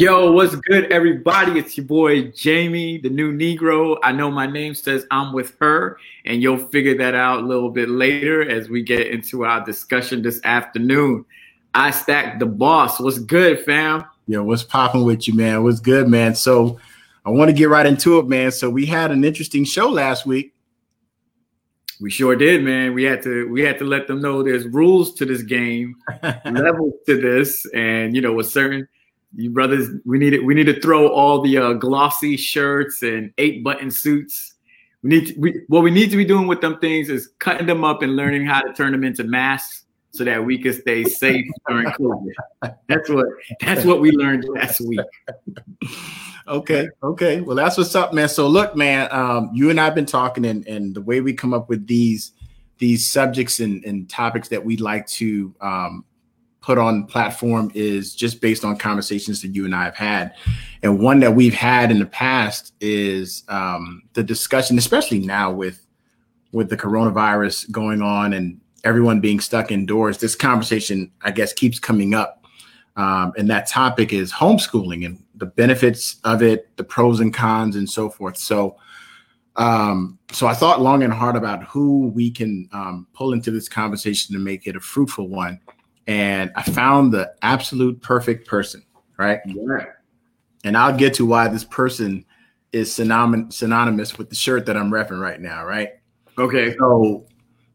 Yo, what's good, everybody? It's your boy Jamie, the new Negro. I know my name says I'm with her, and you'll figure that out a little bit later as we get into our discussion this afternoon. I stack the boss. What's good, fam? Yo, what's popping with you, man? What's good, man? So I want to get right into it, man. So we had an interesting show last week. We sure did, man. We had to we had to let them know there's rules to this game, levels to this, and you know, with certain you brothers, we need it. We need to throw all the uh, glossy shirts and eight button suits. We need to, we what we need to be doing with them things is cutting them up and learning how to turn them into masks so that we can stay safe during COVID. That's what that's what we learned last week. Okay, okay. Well, that's what's up, man. So look, man, um, you and I've been talking, and and the way we come up with these these subjects and, and topics that we'd like to um, put on platform is just based on conversations that you and I have had. And one that we've had in the past is um, the discussion, especially now with with the coronavirus going on and everyone being stuck indoors. This conversation, I guess, keeps coming up, um, and that topic is homeschooling and the benefits of it, the pros and cons, and so forth. So. Um, so I thought long and hard about who we can um, pull into this conversation to make it a fruitful one and I found the absolute perfect person, right? Yeah. And I'll get to why this person is synonymous synonymous with the shirt that I'm repping right now, right? Okay. So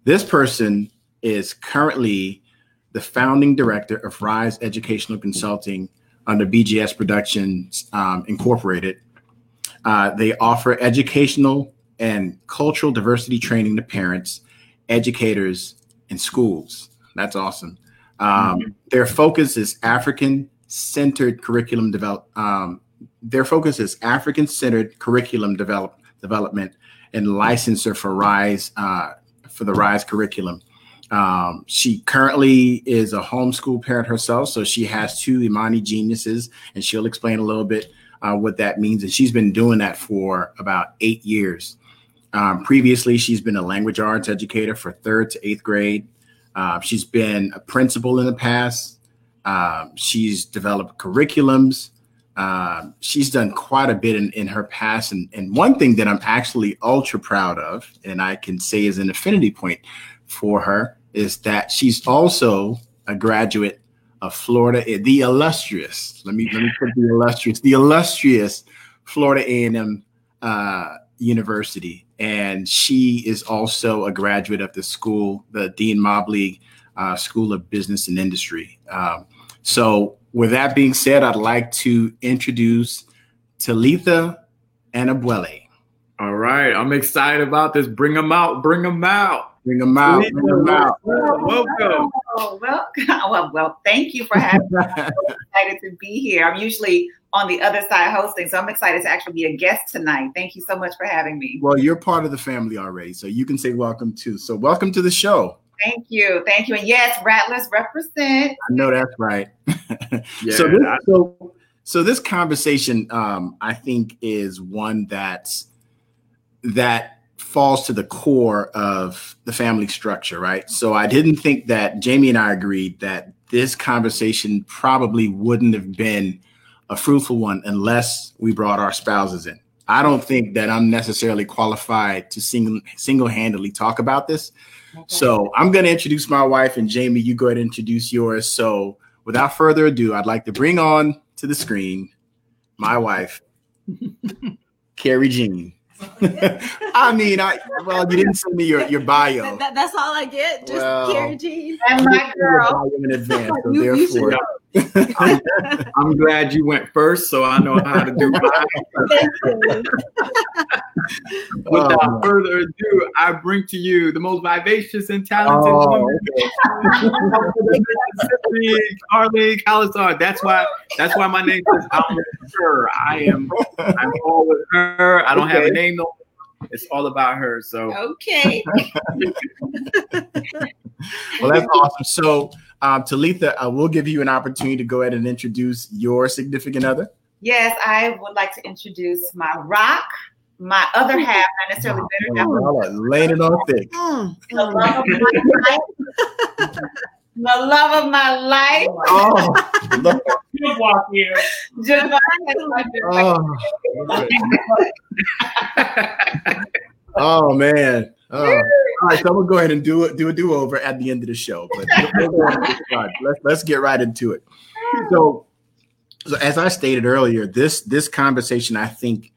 this person is currently the founding director of Rise Educational Consulting under BGS Productions um, Incorporated. Uh, they offer educational and cultural diversity training to parents, educators, and schools. That's awesome. Um, mm-hmm. Their focus is African centered curriculum develop. Um, their focus is African centered curriculum develop development and licensor for Rise uh, for the Rise curriculum. Um, she currently is a homeschool parent herself, so she has two Imani geniuses, and she'll explain a little bit uh, what that means. And she's been doing that for about eight years. Um, previously, she's been a language arts educator for third to eighth grade. Uh, she's been a principal in the past. Uh, she's developed curriculums. Uh, she's done quite a bit in, in her past. And, and one thing that I'm actually ultra proud of, and I can say is an affinity point for her, is that she's also a graduate of Florida, the illustrious, let me, let me put the illustrious, the illustrious Florida A&M uh, University and she is also a graduate of the school, the Dean Mobley uh, School of Business and Industry. Um, so, with that being said, I'd like to introduce Talitha and Anabwele. All right, I'm excited about this. Bring them out, bring them out. Bring them out. Bring them out. Welcome. Oh, well, well, well, thank you for having me. I'm so excited to be here. I'm usually on the other side hosting. So I'm excited to actually be a guest tonight. Thank you so much for having me. Well, you're part of the family already, so you can say welcome too. So welcome to the show. Thank you. Thank you. And yes, Rattlers represent. I know that's right. yeah, so, this, so, so this conversation, um, I think, is one that's that falls to the core of the family structure, right? So I didn't think that Jamie and I agreed that this conversation probably wouldn't have been a fruitful one unless we brought our spouses in. I don't think that I'm necessarily qualified to single single handedly talk about this. Okay. So I'm going to introduce my wife, and Jamie, you go ahead and introduce yours. So without further ado, I'd like to bring on to the screen my wife, Carrie Jean. I mean, I well, you didn't send me your, your bio. That, that's all I get. Just well, Carrie Jean. And my girl. In advance, so you, therefore, you I'm, I'm, glad you went first, so I know how to do mine. Without um, further ado, I bring to you the most vivacious and talented oh, woman, okay. Carly Calasar. That's why. That's why my name is I'm with her. I am. I'm all with her. I don't okay. have a name. No, it's all about her. So okay. well, that's awesome. So um, Talitha, I will give you an opportunity to go ahead and introduce your significant other. Yes, I would like to introduce my rock, my other half, not necessarily better. Oh, laying it on thick. Mm. The love of my life. the love of my life. Oh, to walk you. oh. oh man. Oh. All right, so I'm gonna go ahead and do it, do a do-over at the end of the show. But let's let's get right into it. So, so as I stated earlier, this this conversation I think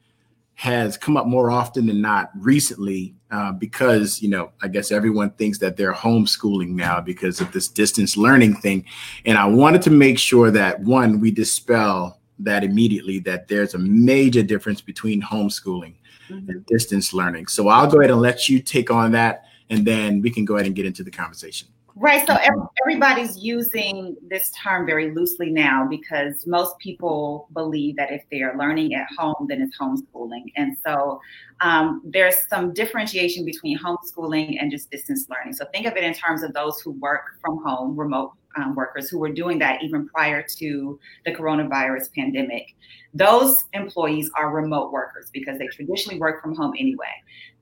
has come up more often than not recently uh, because you know I guess everyone thinks that they're homeschooling now because of this distance learning thing, and I wanted to make sure that one we dispel that immediately that there's a major difference between homeschooling mm-hmm. and distance learning. So I'll go ahead and let you take on that, and then we can go ahead and get into the conversation. Right. So everybody's using this term very loosely now because most people believe that if they are learning at home, then it's homeschooling. And so um, there's some differentiation between homeschooling and just distance learning. So think of it in terms of those who work from home, remote um, workers who were doing that even prior to the coronavirus pandemic. Those employees are remote workers because they traditionally work from home anyway.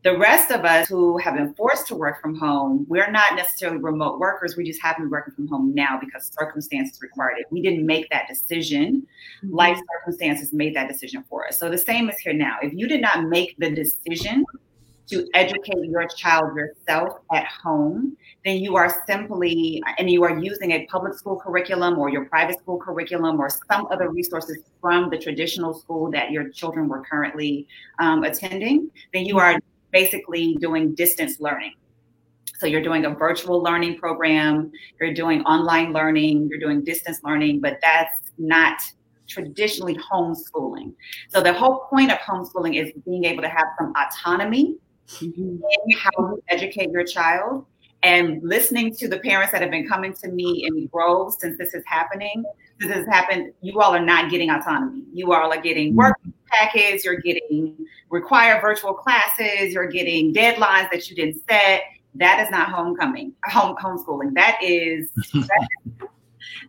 The rest of us who have been forced to work from home, we're not necessarily remote workers. We just happen to be working from home now because circumstances required it. We didn't make that decision. Mm-hmm. Life circumstances made that decision for us. So the same is here now. If you did not make the decision to educate your child yourself at home, then you are simply, and you are using a public school curriculum or your private school curriculum or some other resources from the traditional school that your children were currently um, attending, then you are basically doing distance learning. So you're doing a virtual learning program, you're doing online learning, you're doing distance learning, but that's not traditionally homeschooling. So the whole point of homeschooling is being able to have some autonomy mm-hmm. how you educate your child. And listening to the parents that have been coming to me in Grove since this is happening, this has happened, you all are not getting autonomy. You all are getting work packets, you're getting required virtual classes, you're getting deadlines that you didn't set. That is not homecoming, home homeschooling. That is that,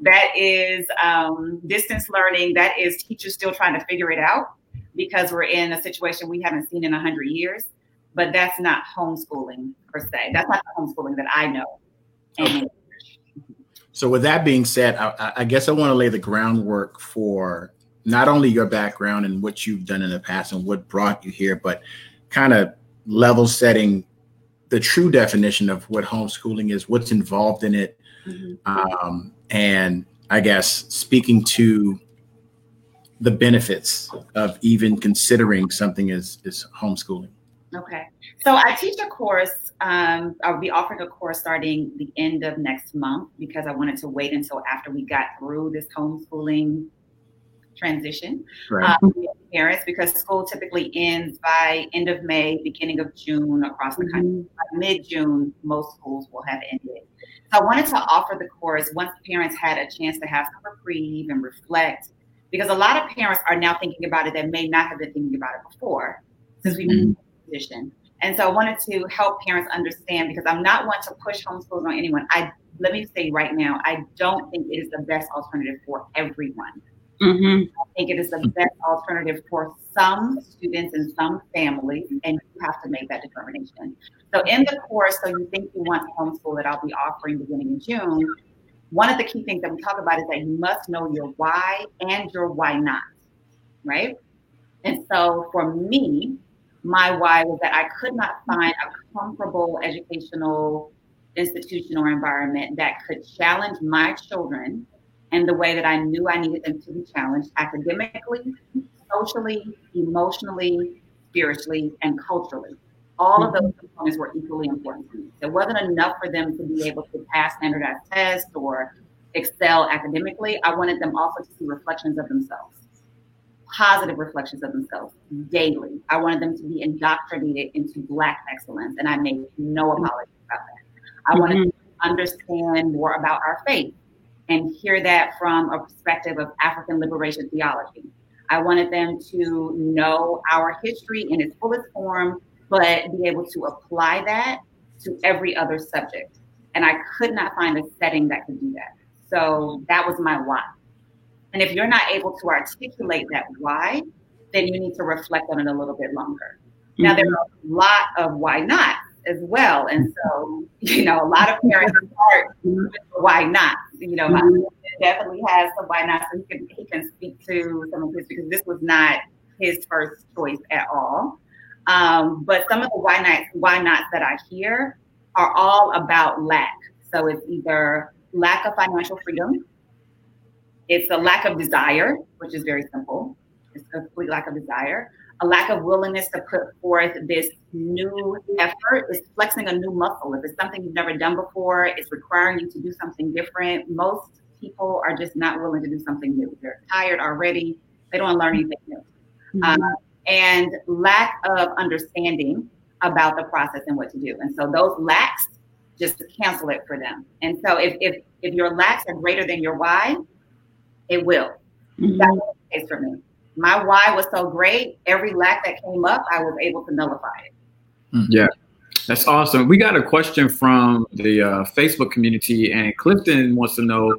that is um, distance learning. That is teachers still trying to figure it out because we're in a situation we haven't seen in a hundred years. But that's not homeschooling per se. That's not the homeschooling that I know. Okay. So, with that being said, I, I guess I want to lay the groundwork for not only your background and what you've done in the past and what brought you here, but kind of level setting the true definition of what homeschooling is, what's involved in it, mm-hmm. um, and I guess speaking to the benefits of even considering something as, as homeschooling. Okay. So I teach a course. Um, I'll be offering a course starting the end of next month because I wanted to wait until after we got through this homeschooling transition right. um, parents because school typically ends by end of May, beginning of June across the country. Mm-hmm. Mid June, most schools will have ended. So I wanted to offer the course once parents had a chance to have some reprieve and reflect, because a lot of parents are now thinking about it that may not have been thinking about it before since we mm-hmm. And so I wanted to help parents understand because I'm not one to push homeschools on anyone. I let me say right now, I don't think it is the best alternative for everyone. Mm-hmm. I think it is the best alternative for some students and some families, and you have to make that determination. So, in the course, so you think you want homeschool that I'll be offering beginning in June, one of the key things that we talk about is that you must know your why and your why not, right? And so, for me, my why was that I could not find a comfortable educational institution or environment that could challenge my children in the way that I knew I needed them to be challenged academically, socially, emotionally, spiritually, and culturally. All of those components were equally important to me. It wasn't enough for them to be able to pass standardized tests or excel academically. I wanted them also to see reflections of themselves, positive reflections of themselves daily. I wanted them to be indoctrinated into Black excellence, and I made no apology about that. I wanted mm-hmm. them to understand more about our faith and hear that from a perspective of African liberation theology. I wanted them to know our history in its fullest form, but be able to apply that to every other subject. And I could not find a setting that could do that. So that was my why. And if you're not able to articulate that why, then you need to reflect on it a little bit longer. Mm-hmm. Now, there are a lot of why not as well. And so, you know, a lot of parents start why not. You know, my definitely has some why not, so he can he can speak to some of this because this was not his first choice at all. Um, but some of the why not why nots that I hear are all about lack. So it's either lack of financial freedom, it's a lack of desire, which is very simple. It's a complete lack of desire, a lack of willingness to put forth this new effort. It's flexing a new muscle. If it's something you've never done before, it's requiring you to do something different. Most people are just not willing to do something new. They're tired already. They don't want to learn anything new. Mm-hmm. Uh, and lack of understanding about the process and what to do. And so those lacks just cancel it for them. And so if if if your lacks are greater than your why, it will. Mm-hmm. That's the case for me. My why was so great, every lack that came up, I was able to nullify it. Hmm. Yeah. That's awesome. We got a question from the uh, Facebook community, and Clifton wants to know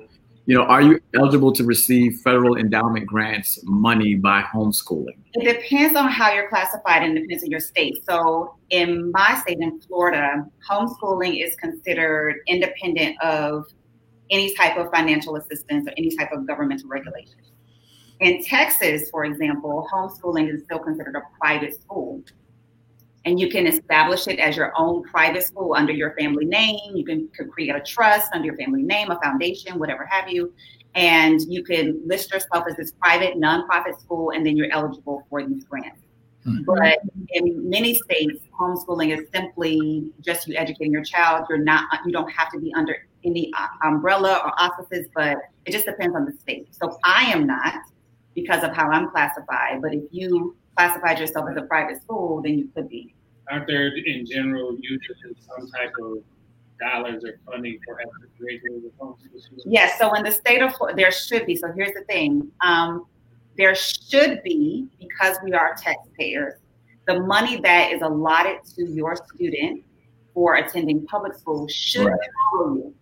you know, are you eligible to receive federal endowment grants money by homeschooling? It depends on how you're classified and depends on your state. So in my state in Florida, homeschooling is considered independent of any type of financial assistance or any type of governmental regulation. In Texas, for example, homeschooling is still considered a private school and you can establish it as your own private school under your family name. You can, can create a trust under your family name, a foundation, whatever have you. And you can list yourself as this private nonprofit school, and then you're eligible for these grants. Mm-hmm. But in many states, homeschooling is simply just you educating your child. You're not, you don't have to be under any uh, umbrella or offices, but it just depends on the state. So I am not because of how I'm classified. But if you classified yourself as a private school, then you could be. Aren't there in general usually some type of dollars or funding for extracurriculars Yes, so in the state of Florida, there should be. So here's the thing. Um, there should be, because we are taxpayers, the money that is allotted to your student for attending public school should right. follow you.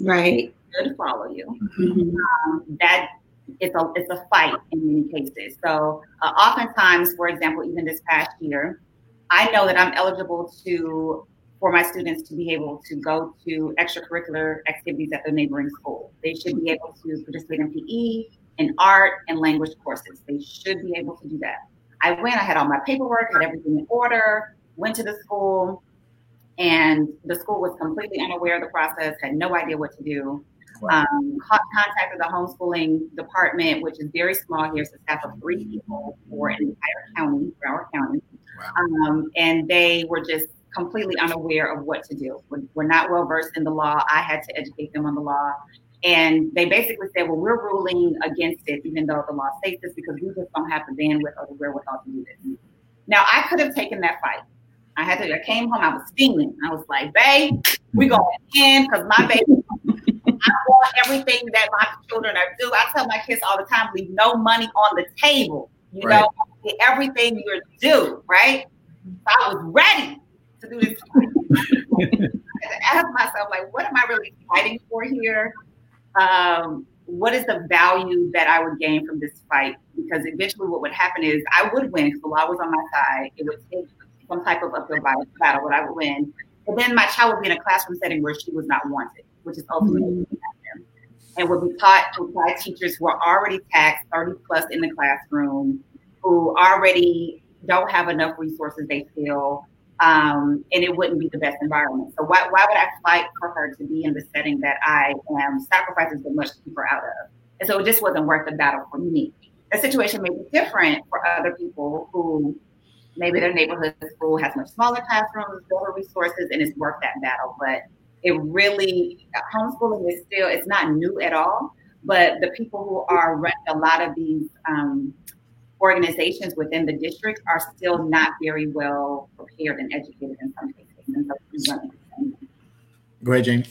Right. Should follow you. Mm-hmm. Um, that it's a it's a fight in many cases. So uh, oftentimes, for example, even this past year, I know that I'm eligible to for my students to be able to go to extracurricular activities at the neighboring school. They should be able to participate in PE, in art, and language courses. They should be able to do that. I went, I had all my paperwork, had everything in order, went to the school, and the school was completely unaware of the process, had no idea what to do. Um, contacted the homeschooling department, which is very small here. It's a staff of three people for an entire county, our county. Wow. Um, and they were just completely unaware of what to do. We're, we're not well versed in the law. I had to educate them on the law. And they basically said, well, we're ruling against it, even though the law states this, because we just don't have the bandwidth or the wherewithal to do this. Now, I could have taken that fight. I had to, I came home, I was steaming. I was like, babe, we going in because my baby I want everything that my children are do. I tell my kids all the time, leave no money on the table. You right. know, everything you're due, right? So I was ready to do this. I ask myself, like, what am I really fighting for here? Um, what is the value that I would gain from this fight? Because eventually, what would happen is I would win because the law was on my side. It would take some type of uphill battle, but I would win. But then my child would be in a classroom setting where she was not wanted which is ultimately mm-hmm. and would be taught by teachers who are already taxed 30 plus in the classroom, who already don't have enough resources they feel, um, and it wouldn't be the best environment. So why, why would I fight for her to be in the setting that I am sacrificing so much to keep her out of? And so it just wasn't worth the battle for me. The situation may be different for other people who maybe their neighborhood school has much smaller classrooms, better resources, and it's worth that battle. But it really homeschooling is still it's not new at all but the people who are running a lot of these um, organizations within the district are still not very well prepared and educated in some cases. And so go ahead jane.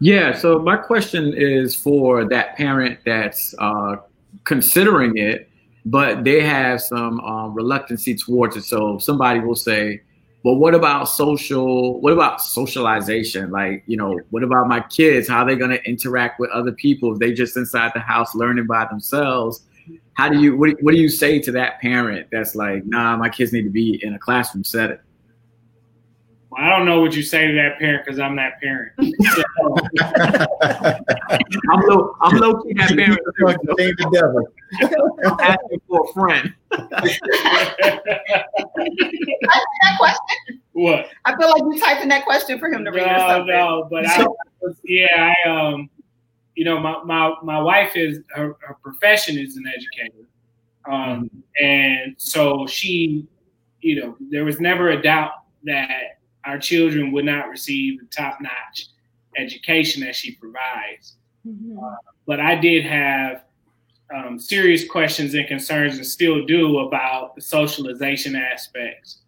Yeah so my question is for that parent that's uh, considering it but they have some um, reluctancy towards it so somebody will say but what about social? What about socialization? Like, you know, what about my kids? How are they going to interact with other people if they just inside the house learning by themselves? How do you? What, what do you say to that parent that's like, nah, my kids need to be in a classroom setting? Well, I don't know what you say to that parent because I'm that parent. I'm low. I'm low key that parent. Thank the devil. I'm asking for a friend. that question. What? I feel like you typed in that question for him to read or No, something. no, but I, yeah, I um, you know, my my my wife is her, her profession is an educator, um, and so she, you know, there was never a doubt that our children would not receive the top notch education that she provides. But I did have um, serious questions and concerns, and still do, about the socialization aspects.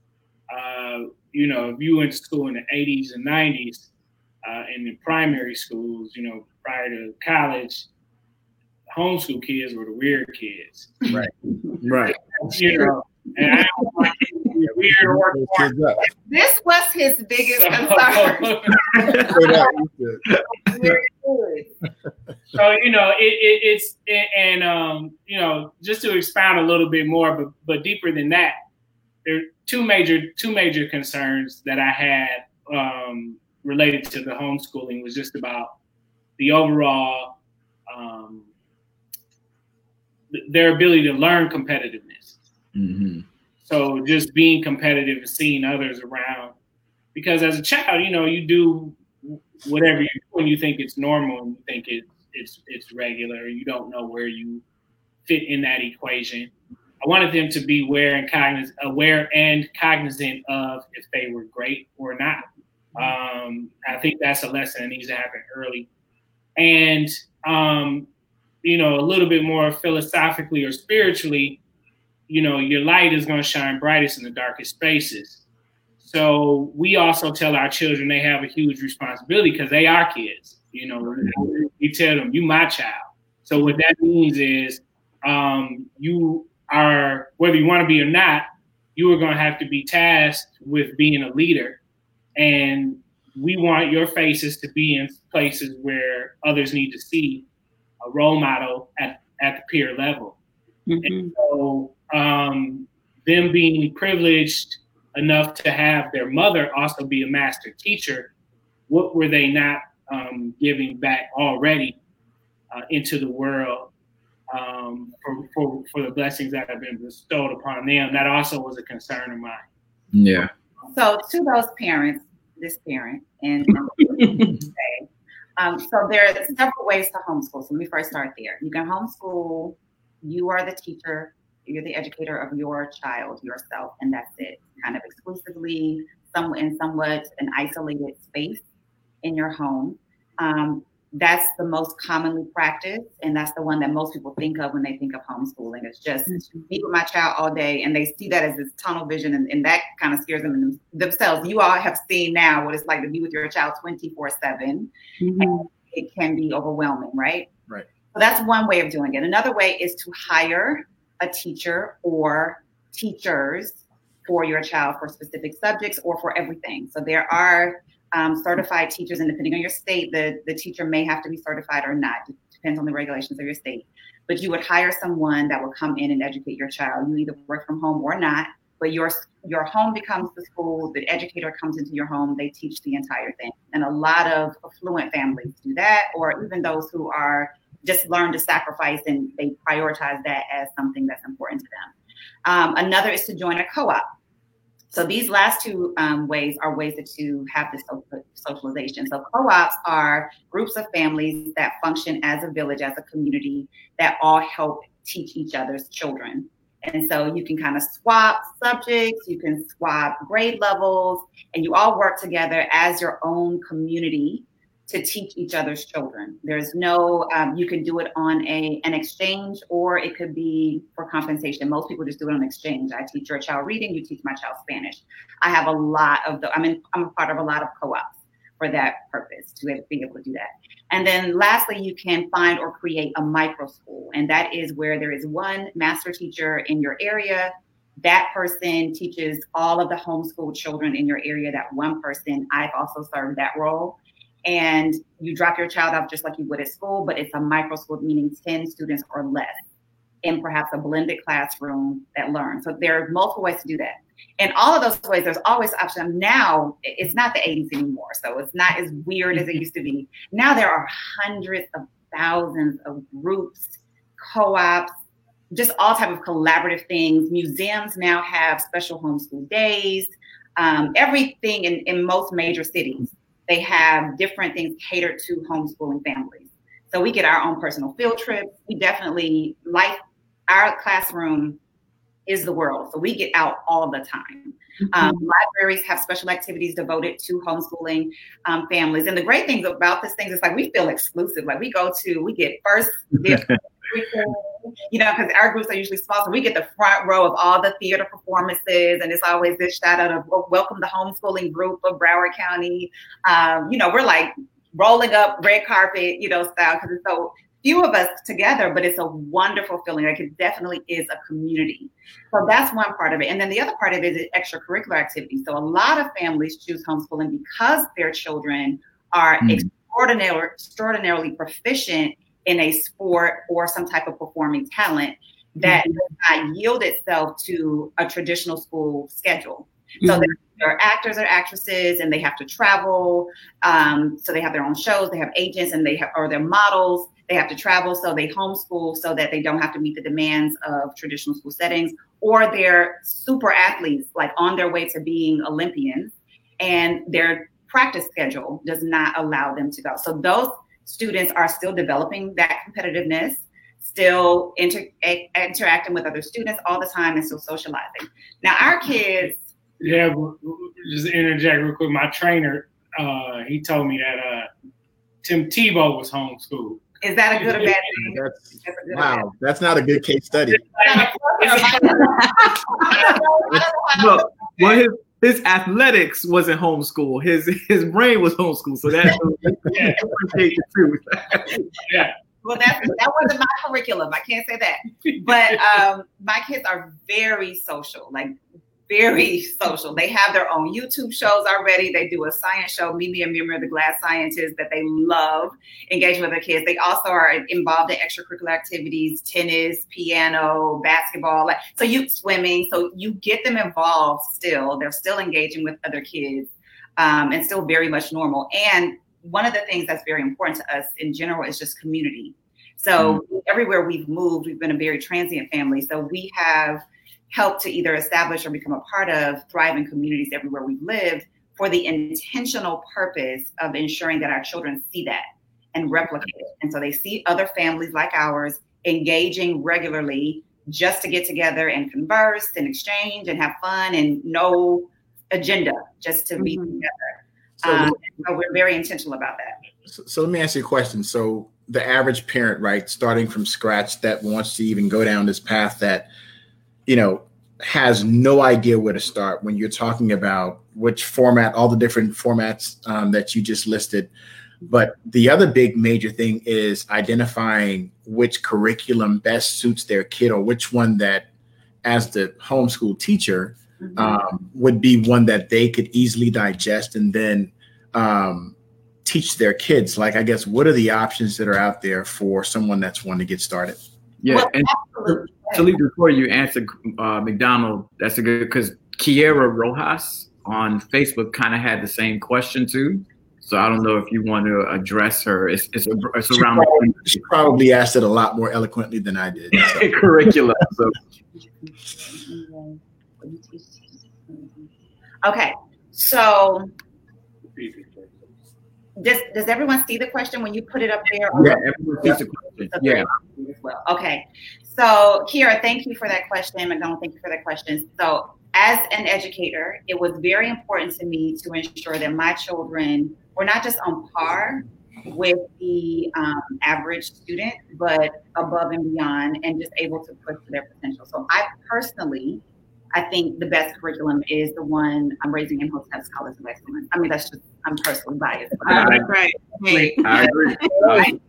Uh, you know, if you went to school in the 80s and 90s, uh, and in primary schools, you know, prior to college, homeschool kids were the weird kids. Right. Right. You know, and I don't want to be weird or Those. This was his biggest concern. Straight up. Very good. so you know it, it, it's and um you know just to expound a little bit more but but deeper than that there are two major two major concerns that i had um related to the homeschooling was just about the overall um their ability to learn competitiveness Mhm. So just being competitive and seeing others around, because as a child, you know, you do whatever you do and you think it's normal and you think it, it's it's regular. You don't know where you fit in that equation. I wanted them to be aware and cognizant, aware and cognizant of if they were great or not. Um, I think that's a lesson that needs to happen early, and um, you know, a little bit more philosophically or spiritually you know, your light is going to shine brightest in the darkest spaces. So we also tell our children they have a huge responsibility because they are kids. You know, we tell them, "You my child." So what that means is, um, you are whether you want to be or not, you are going to have to be tasked with being a leader, and we want your faces to be in places where others need to see a role model at at the peer level. And so, um, them being privileged enough to have their mother also be a master teacher, what were they not um, giving back already uh, into the world um, for, for, for the blessings that have been bestowed upon them? That also was a concern of mine. Yeah. So to those parents, this parent, and say, um, so there are several ways to homeschool. So let me first start there. You can homeschool. You are the teacher. You're the educator of your child yourself, and that's it. Kind of exclusively, some in somewhat an isolated space in your home. Um, that's the most commonly practiced, and that's the one that most people think of when they think of homeschooling. It's just be with my child all day, and they see that as this tunnel vision, and, and that kind of scares them them- themselves. You all have seen now what it's like to be with your child 24 7. It can be overwhelming, right? Right. So that's one way of doing it. Another way is to hire a teacher or teachers for your child for specific subjects or for everything. So there are um, certified teachers, and depending on your state, the, the teacher may have to be certified or not. It depends on the regulations of your state. But you would hire someone that will come in and educate your child. You either work from home or not, but your your home becomes the school. The educator comes into your home. They teach the entire thing, and a lot of affluent families do that, or even those who are just learn to sacrifice and they prioritize that as something that's important to them. Um, another is to join a co-op. So these last two um, ways are ways that you have this socialization. So co-ops are groups of families that function as a village, as a community that all help teach each other's children. And so you can kind of swap subjects, you can swap grade levels, and you all work together as your own community to teach each other's children. There's no, um, you can do it on a an exchange, or it could be for compensation. Most people just do it on exchange. I teach your child reading, you teach my child Spanish. I have a lot of the. I'm in. I'm a part of a lot of co-ops for that purpose to be able to do that. And then lastly, you can find or create a micro school, and that is where there is one master teacher in your area. That person teaches all of the homeschool children in your area. That one person, I've also served that role and you drop your child off just like you would at school, but it's a micro school, meaning 10 students or less. in perhaps a blended classroom that learn. So there are multiple ways to do that. And all of those ways, there's always option. Now it's not the 80s anymore, so it's not as weird as it used to be. Now there are hundreds of thousands of groups, co-ops, just all type of collaborative things. Museums now have special homeschool days. Um, everything in, in most major cities, they have different things catered to homeschooling families. So we get our own personal field trips. We definitely like our classroom is the world. So we get out all the time. Mm-hmm. Um, libraries have special activities devoted to homeschooling um, families. And the great things about this thing is like we feel exclusive. Like we go to, we get first you know, because our groups are usually small, so we get the front row of all the theater performances, and it's always this shout out of welcome the homeschooling group of Broward County. Um, you know, we're like rolling up red carpet, you know, style because it's so few of us together, but it's a wonderful feeling. Like it definitely is a community. So that's one part of it. And then the other part of it is extracurricular activities. So a lot of families choose homeschooling because their children are mm. extraordinarily, extraordinarily proficient in a sport or some type of performing talent that mm-hmm. does not yield itself to a traditional school schedule. Mm-hmm. So they're, actors or actresses, and they have to travel. Um, so they have their own shows. They have agents, and they have or their models. They have to travel, so they homeschool so that they don't have to meet the demands of traditional school settings. Or they're super athletes, like on their way to being Olympians, and their practice schedule does not allow them to go. So those students are still developing that competitiveness, still inter- a- interacting with other students all the time, and still socializing. Now, our kids. Yeah, just interject real quick. My trainer, uh, he told me that uh, Tim Tebow was homeschooled. Is that a good or bad thing? That's, that's wow, that's not a good case study. Look, well, his, his athletics wasn't homeschool. His his brain was homeschool. So that's yeah. the truth. yeah. Well, that that wasn't my curriculum. I can't say that. But um, my kids are very social. Like very social. They have their own YouTube shows already. They do a science show, Mimi and Mimir, the glass scientists, that they love engaging with their kids. They also are involved in extracurricular activities, tennis, piano, basketball, like so you swimming. So you get them involved still. They're still engaging with other kids um, and still very much normal. And one of the things that's very important to us in general is just community. So mm-hmm. everywhere we've moved, we've been a very transient family. So we have help to either establish or become a part of thriving communities everywhere we've lived for the intentional purpose of ensuring that our children see that and replicate it. And so they see other families like ours engaging regularly just to get together and converse and exchange and have fun and no agenda, just to mm-hmm. be together. So, um, so, we're very intentional about that. So, so let me ask you a question. So the average parent, right, starting from scratch that wants to even go down this path that you know, has no idea where to start when you're talking about which format, all the different formats um, that you just listed. But the other big major thing is identifying which curriculum best suits their kid or which one that, as the homeschool teacher, mm-hmm. um, would be one that they could easily digest and then um, teach their kids. Like, I guess, what are the options that are out there for someone that's wanting to get started? Yeah, well, and Talib, before you answer uh, McDonald, that's a good because Kiera Rojas on Facebook kind of had the same question too. So I don't know if you want to address her. It's it's, it's she around. Probably, she probably asked it a lot more eloquently than I did. So. Curriculum. So. Okay, so does does everyone see the question when you put it up there? Yeah, everyone sees the question. Yeah. Well, okay. So, Kiera, thank you for that question. McDonald, thank you for that question. So, as an educator, it was very important to me to ensure that my children were not just on par with the um, average student, but above and beyond, and just able to push to their potential. So, I personally, I think the best curriculum is the one I'm raising in Hotep Scholars of Excellence. I mean, that's just I'm personally biased. I, right. Hey. I agree. I,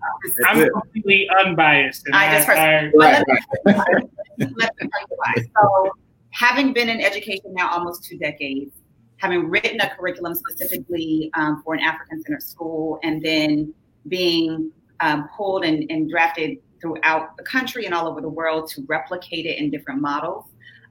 I'm completely unbiased. I just personally. Right, right. so, having been in education now almost two decades, having written a curriculum specifically um, for an African centered school, and then being um, pulled and, and, drafted throughout the country and all over the world to replicate it in different models.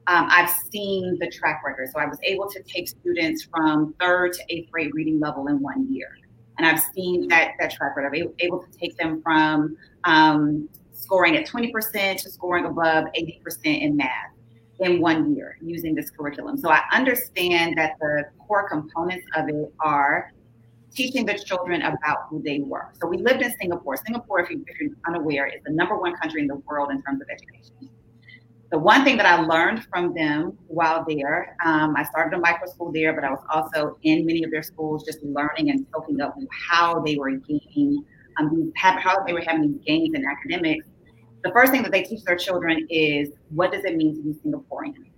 Um, I've seen the track record. So I was able to take students from third to eighth grade reading level in one year. And I've seen that, that track record. Been able to take them from um, scoring at 20% to scoring above 80% in math in one year using this curriculum. So I understand that the core components of it are teaching the children about who they were. So we lived in Singapore. Singapore, if, you, if you're unaware, is the number one country in the world in terms of education. The one thing that I learned from them while there, um, I started a micro school there, but I was also in many of their schools just learning and soaking up how they were gaining, um, how they were having these gains in academics the first thing that they teach their children is what does it mean to be Singaporean?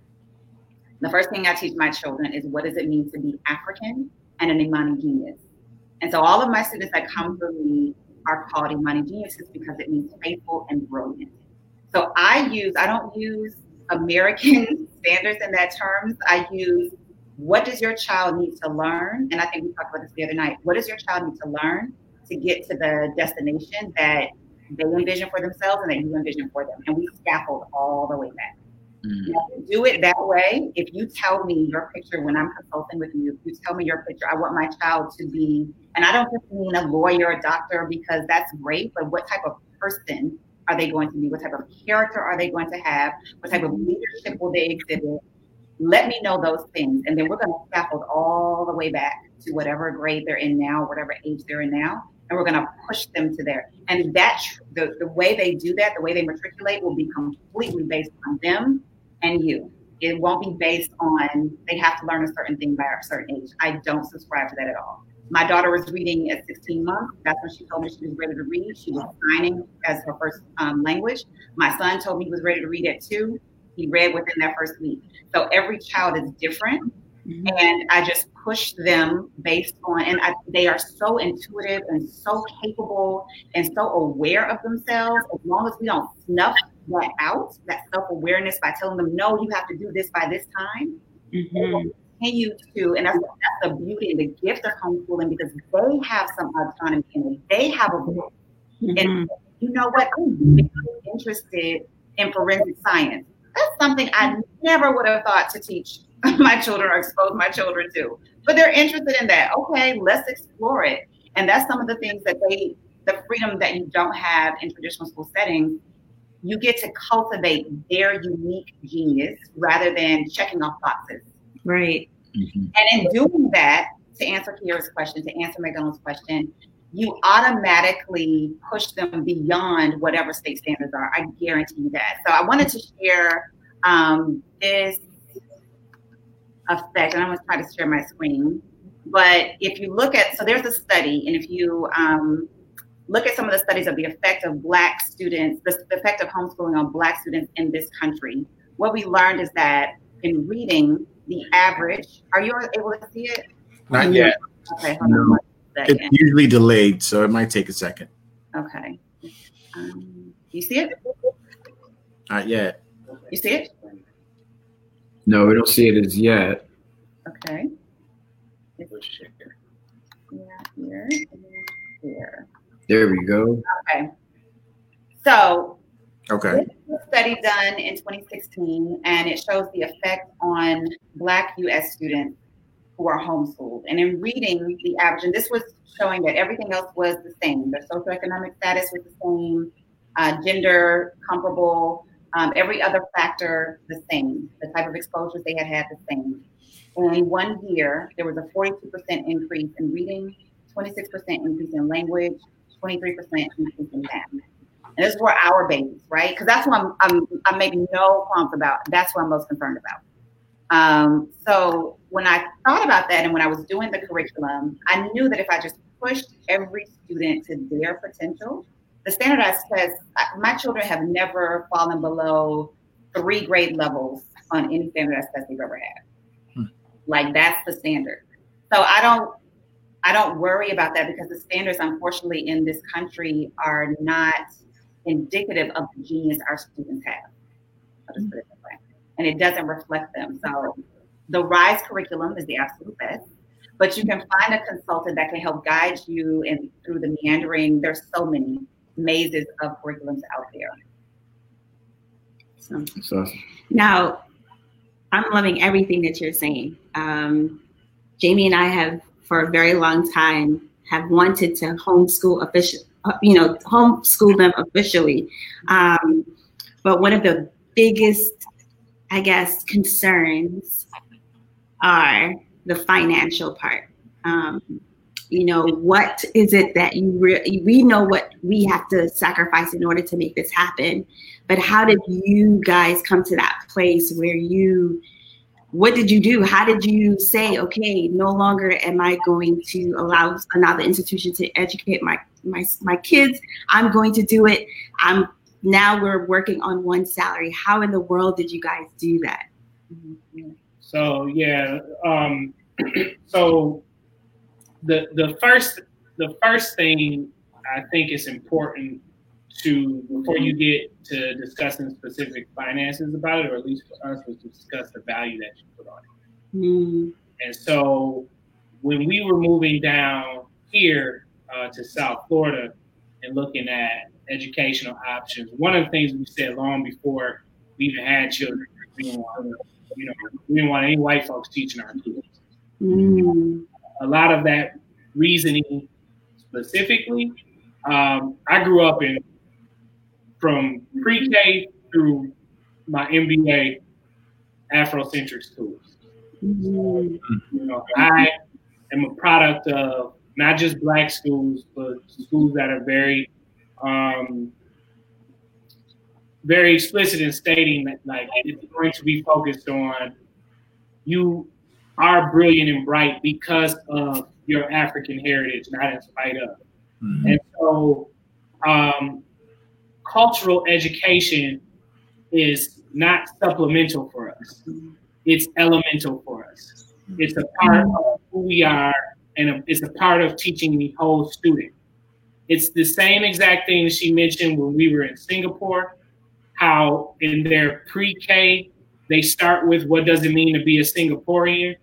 The first thing I teach my children is what does it mean to be African and an Imani genius. And so all of my students that come through me are called Imani geniuses because it means faithful and brilliant. So I use, I don't use American standards in that terms. I use what does your child need to learn? And I think we talked about this the other night. What does your child need to learn to get to the destination that they envision for themselves and that you envision for them. And we scaffold all the way back. Mm-hmm. do it that way. If you tell me your picture when I'm consulting with you, if you tell me your picture, I want my child to be, and I don't just mean a lawyer, or a doctor, because that's great, but what type of person are they going to be? What type of character are they going to have? What type of leadership will they exhibit? Let me know those things. And then we're going to scaffold all the way back to whatever grade they're in now, whatever age they're in now and we're going to push them to there. And that the, the way they do that, the way they matriculate, will be completely based on them and you. It won't be based on they have to learn a certain thing by a certain age. I don't subscribe to that at all. My daughter was reading at 16 months. That's when she told me she was ready to read. She was signing as her first um, language. My son told me he was ready to read at two. He read within that first week. So every child is different. Mm-hmm. And I just push them based on, and I, they are so intuitive and so capable and so aware of themselves. As long as we don't snuff that out, that self awareness by telling them, no, you have to do this by this time. Mm-hmm. Continue to, and that's, that's the beauty and the gift of homeschooling because they have some autonomy in it. They have a voice. Mm-hmm. And you know what? I'm really interested in forensic science. That's something I never would have thought to teach my children or expose my children to. But they're interested in that. Okay, let's explore it. And that's some of the things that they, the freedom that you don't have in traditional school settings, you get to cultivate their unique genius rather than checking off boxes. Right. Mm-hmm. And in doing that, to answer Kiera's question, to answer McDonald's question, you automatically push them beyond whatever state standards are. I guarantee you that. So I wanted to share um, this effect, and I'm going to try to share my screen. But if you look at, so there's a study, and if you um, look at some of the studies of the effect of Black students, the, the effect of homeschooling on Black students in this country, what we learned is that in reading, the average, are you able to see it? Not yet. Okay, no. It's usually delayed, so it might take a second. Okay. Um, you see it? Not yet. You see it? No, we don't see it as yet. Okay. Yeah, here, here. There we go. Okay. So, okay. study done in 2016, and it shows the effect on Black U.S. students who are homeschooled. And in reading the average, and this was showing that everything else was the same. Their socioeconomic status was the same, uh, gender comparable, um, every other factor the same. The type of exposures they had had the same. In one year, there was a 42% increase in reading, 26% increase in language, 23% increase in math. And this were our babies, right? Because that's what I'm, I'm, I'm making no qualms about. That's what I'm most concerned about. Um, so when I thought about that and when I was doing the curriculum, I knew that if I just pushed every student to their potential, the standardized tests, my children have never fallen below three grade levels on any standardized test they've ever had. Hmm. Like that's the standard. So I don't I don't worry about that because the standards, unfortunately, in this country are not indicative of the genius our students have. I'll just put it that way. and it doesn't reflect them. So the RISE curriculum is the absolute best, but you can find a consultant that can help guide you and through the meandering. There's so many mazes of curriculums out there. So, so now, I'm loving everything that you're saying. Um, Jamie and I have, for a very long time, have wanted to homeschool official, you know, homeschool them officially. Um, but one of the biggest, I guess, concerns are the financial part. Um, you know, what is it that you we know what we have to sacrifice in order to make this happen, but how did you guys come to that place where you what did you do? How did you say, okay, no longer am I going to allow another institution to educate my my my kids. I'm going to do it. I'm now we're working on one salary. How in the world did you guys do that? So yeah, um, so the the first the first thing I think is important to before you get to discussing specific finances about it, or at least for us, was to discuss the value that you put on it. Mm. And so when we were moving down here uh, to South Florida and looking at educational options, one of the things we said long before we even had children, we didn't want, you know, we didn't want any white folks teaching our kids. Mm. A lot of that reasoning specifically, um, I grew up in from pre-K through my MBA Afrocentric schools. Mm-hmm. You know, I am a product of not just black schools, but schools that are very, um, very explicit in stating that like it's going to be focused on you are brilliant and bright because of your African heritage, not in spite of. Mm-hmm. And so, um, cultural education is not supplemental for us. It's elemental for us. It's a part of who we are, and it's a part of teaching the whole student. It's the same exact thing she mentioned when we were in Singapore, how in their pre-K, they start with what does it mean to be a Singaporean.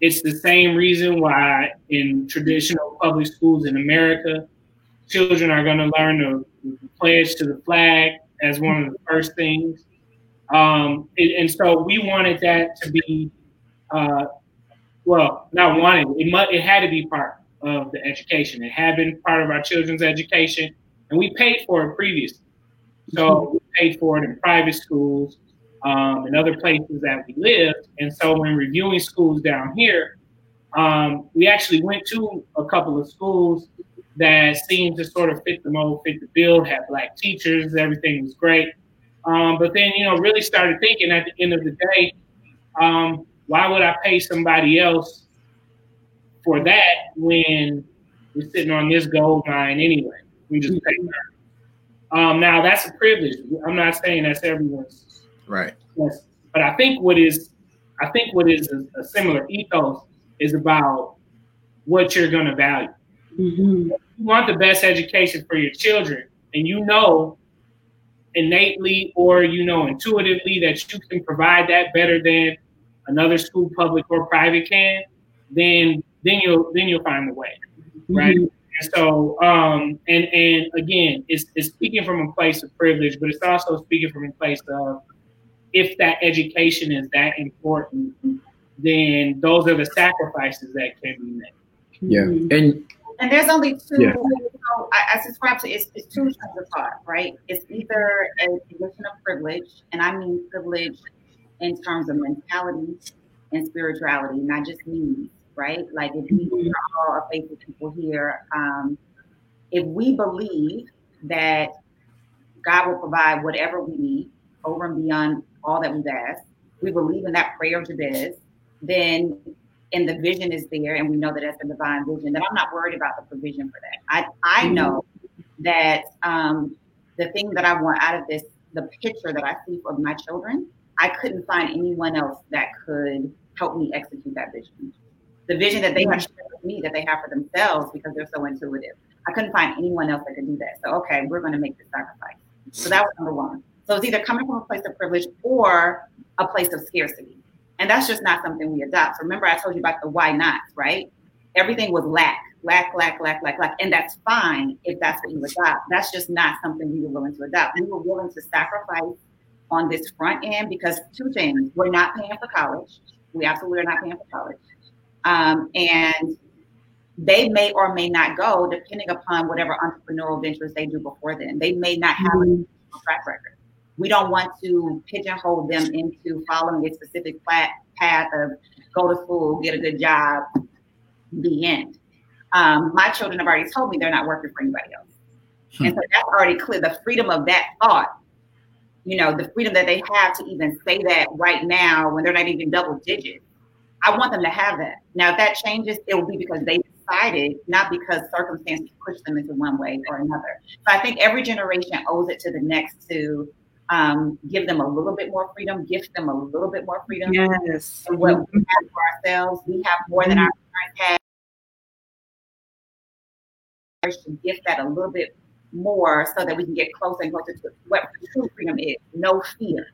It's the same reason why in traditional public schools in America, children are going to learn to pledge to the flag as one of the first things. Um, and, and, so we wanted that to be, uh, well, not wanted, it, mu- it had to be part of the education. It had been part of our children's education, and we paid for it previously. So we paid for it in private schools um, and other places that we lived. And so when reviewing schools down here, um, we actually went to a couple of schools that seemed to sort of fit the mold, fit the bill, had black teachers, everything was great. Um, but then, you know, really started thinking at the end of the day, um, why would I pay somebody else for that when we're sitting on this gold mine anyway? We just pay her. Um, now that's a privilege. I'm not saying that's everyone's right. Yes, but I think what is, I think what is a, a similar ethos is about what you're going to value. Mm-hmm you want the best education for your children and you know innately or you know intuitively that you can provide that better than another school public or private can then then you'll then you'll find the way right mm-hmm. and so um and and again it's, it's speaking from a place of privilege but it's also speaking from a place of if that education is that important then those are the sacrifices that can be made yeah mm-hmm. and and there's only two. Yeah. So I, I, subscribe to it's, it's two kinds of thought, right? It's either a position of privilege, and I mean privilege in terms of mentality and spirituality, not just means, right? Like if we mm-hmm. are all a faithful people here, um, if we believe that God will provide whatever we need over and beyond all that we've asked, we believe in that prayer of Jabez, then and the vision is there and we know that that's a divine vision, then I'm not worried about the provision for that. I, I mm-hmm. know that um, the thing that I want out of this, the picture that I see for my children, I couldn't find anyone else that could help me execute that vision. The vision that they have shared with me, that they have for themselves because they're so intuitive. I couldn't find anyone else that could do that. So, okay, we're going to make this sacrifice. So that was number one. So it's either coming from a place of privilege or a place of scarcity. And that's just not something we adopt. So remember, I told you about the why not, right? Everything was lack. lack, lack, lack, lack, lack. And that's fine if that's what you adopt. That's just not something we were willing to adopt. We were willing to sacrifice on this front end because two things we're not paying for college. We absolutely are not paying for college. Um, and they may or may not go depending upon whatever entrepreneurial ventures they do before then. They may not have mm-hmm. a track record. We don't want to pigeonhole them into following a specific path of go to school, get a good job, the end. Um, my children have already told me they're not working for anybody else. Hmm. And so that's already clear. The freedom of that thought, you know, the freedom that they have to even say that right now when they're not even double digits. I want them to have that. Now, if that changes, it will be because they decided, not because circumstances push them into one way or another. So I think every generation owes it to the next to um, give them a little bit more freedom, gift them a little bit more freedom. Yes. And what we have for ourselves, we have more than our parents had. To gift that a little bit more so that we can get closer and closer to what true freedom is. No fear.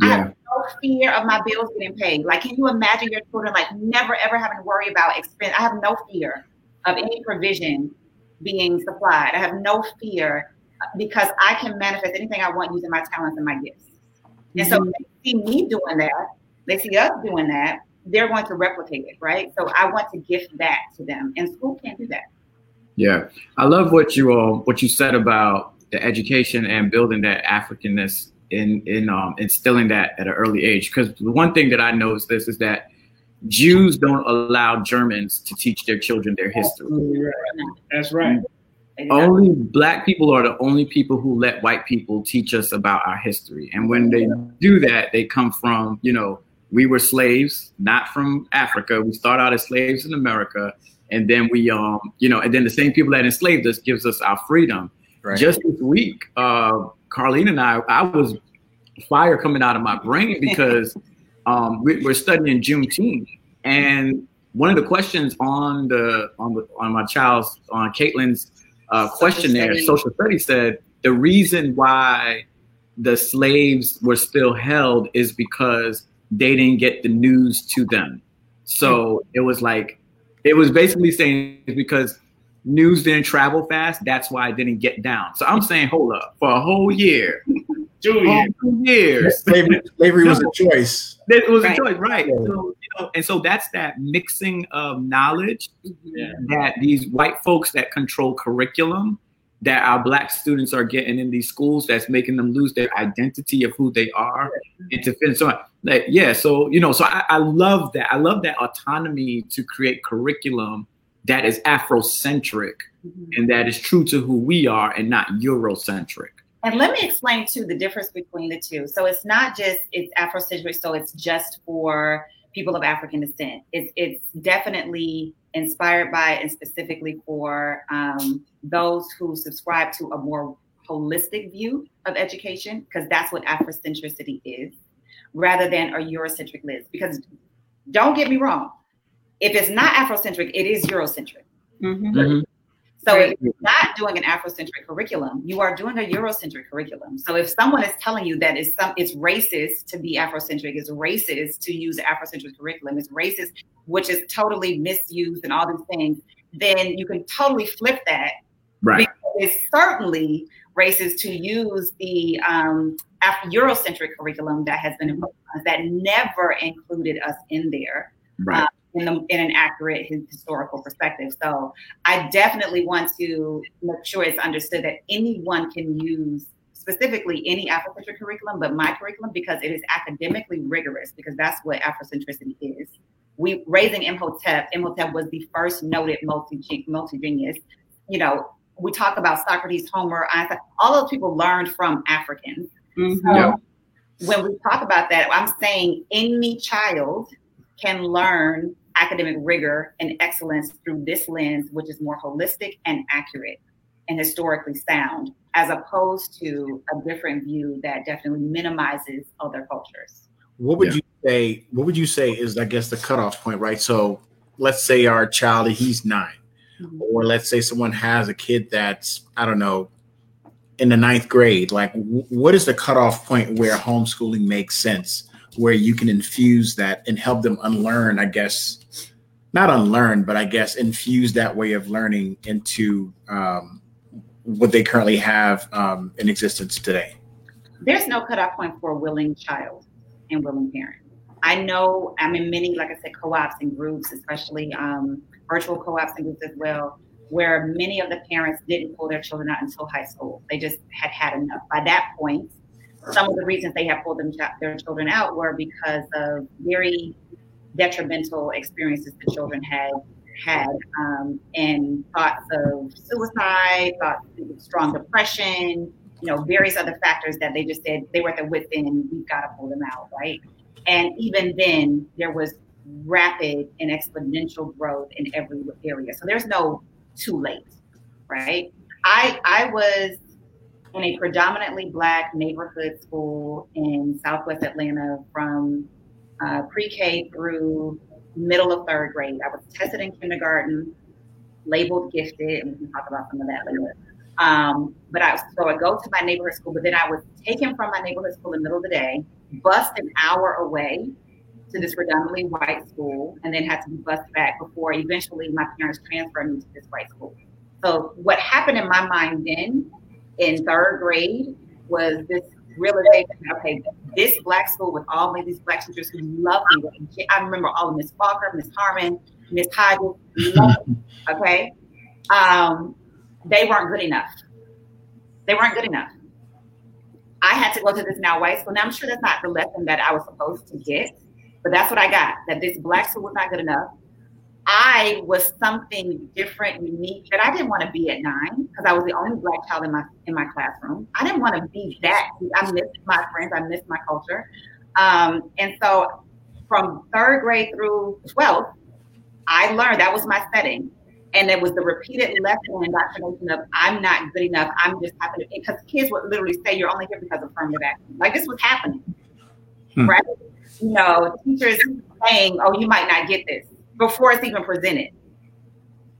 Yeah. I have no fear of my bills getting paid. Like, can you imagine your children like never ever having to worry about expense? I have no fear of any provision being supplied. I have no fear because I can manifest anything I want using my talents and my gifts. Mm-hmm. And so mm-hmm. they see me doing that, they see us doing that, they're going to replicate it, right? So I want to gift that to them. And school can't do that. Yeah. I love what you all what you said about the education and building that Africanness in in um, instilling that at an early age. Because the one thing that I know is this is that Jews don't allow Germans to teach their children their history. That's right. Only black people are the only people who let white people teach us about our history. And when they do that, they come from, you know, we were slaves, not from Africa. We start out as slaves in America. And then we, um, you know, and then the same people that enslaved us gives us our freedom. Right. Just this week, uh, Carlene and I, I was fire coming out of my brain because um, we, are studying Juneteenth, and one of the questions on the on the on my child's on Caitlin's uh, questionnaire, social, social studies said the reason why the slaves were still held is because they didn't get the news to them. So it was like, it was basically saying because news didn't travel fast, that's why it didn't get down. So I'm saying, hold up, for a whole year, two years, two years, slavery, slavery was a choice. It was right. a choice, right? So, you know, and so that's that mixing of knowledge yeah. that these white folks that control curriculum that our black students are getting in these schools that's making them lose their identity of who they are and to finish so like yeah so you know so I, I love that i love that autonomy to create curriculum that is afrocentric mm-hmm. and that is true to who we are and not eurocentric and let me explain too the difference between the two. So it's not just it's Afrocentric, so it's just for people of African descent. It's it's definitely inspired by and specifically for um, those who subscribe to a more holistic view of education, because that's what Afrocentricity is, rather than a Eurocentric lens. Because don't get me wrong, if it's not Afrocentric, it is Eurocentric. Mm-hmm. So if you're not doing an Afrocentric curriculum, you are doing a Eurocentric curriculum. So if someone is telling you that it's some it's racist to be Afrocentric, it's racist to use Afrocentric curriculum, it's racist, which is totally misused and all these things, then you can totally flip that. Right. Because it's certainly racist to use the um, Eurocentric curriculum that has been imposed that never included us in there. Right. Um, in, the, in an accurate historical perspective. So I definitely want to make sure it's understood that anyone can use specifically any Afrocentric curriculum, but my curriculum because it is academically rigorous because that's what Afrocentricity is. We raising Imhotep. Imhotep was the first noted multi multi genius. You know, we talk about Socrates, Homer, Einstein. All those people learned from Africans. Mm-hmm. So yeah. when we talk about that, I'm saying any child can learn academic rigor and excellence through this lens, which is more holistic and accurate and historically sound, as opposed to a different view that definitely minimizes other cultures. What would yeah. you say? What would you say is, I guess, the cutoff point, right? So, let's say our child he's 9 mm-hmm. or let's say someone has a kid that's I don't know in the ninth grade. Like, w- what is the cutoff point where homeschooling makes sense? Where you can infuse that and help them unlearn, I guess, not unlearn, but I guess infuse that way of learning into um, what they currently have um, in existence today? There's no cutoff point for a willing child and willing parent. I know I'm in many, like I said, co-ops and groups, especially um, virtual co-ops and groups as well, where many of the parents didn't pull their children out until high school. They just had had enough. By that point, some of the reasons they have pulled them, their children out were because of very detrimental experiences the children had had um, and thoughts of suicide, thoughts of strong depression, you know, various other factors that they just said they were at their wits end, we've got to pull them out, right? And even then, there was rapid and exponential growth in every area. So there's no too late, right? I I was in a predominantly black neighborhood school in Southwest Atlanta from uh, pre-K through middle of third grade. I was tested in kindergarten, labeled gifted, and we can talk about some of that later. Um, but I so I go to my neighborhood school, but then I was taken from my neighborhood school in the middle of the day, bused an hour away to this predominantly white school, and then had to be bused back before eventually my parents transferred me to this white school. So what happened in my mind then in third grade was this realization, okay, this black school with all these black teachers who love me. I remember all of Miss Walker, Miss Harmon, Miss Hodges, okay? Um, they weren't good enough. They weren't good enough. I had to go to this now white school. Now I'm sure that's not the lesson that I was supposed to get, but that's what I got. That this black school was not good enough. I was something different, unique that I didn't want to be at nine I was the only black child in my in my classroom. I didn't want to be that. I missed my friends. I missed my culture. Um, and so, from third grade through twelfth, I learned that was my setting, and it was the repeated lesson and indoctrination of I'm not good enough. I'm just happening because kids would literally say you're only here because of affirmative action. Like this was happening, hmm. right? You know, teachers saying, "Oh, you might not get this." before it's even presented.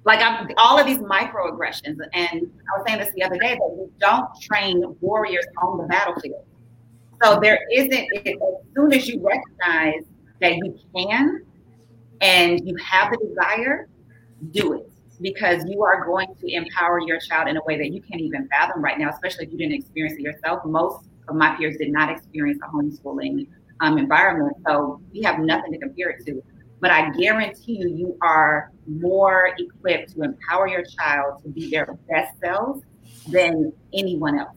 Like I'm, all of these microaggressions, and I was saying this the other day that we don't train warriors on the battlefield. So there isn't. As soon as you recognize that you can, and you have the desire, do it because you are going to empower your child in a way that you can't even fathom right now, especially if you didn't experience it yourself. Most of my peers did not experience a homeschooling um, environment, so we have nothing to compare it to but I guarantee you, you are more equipped to empower your child to be their best selves than anyone else.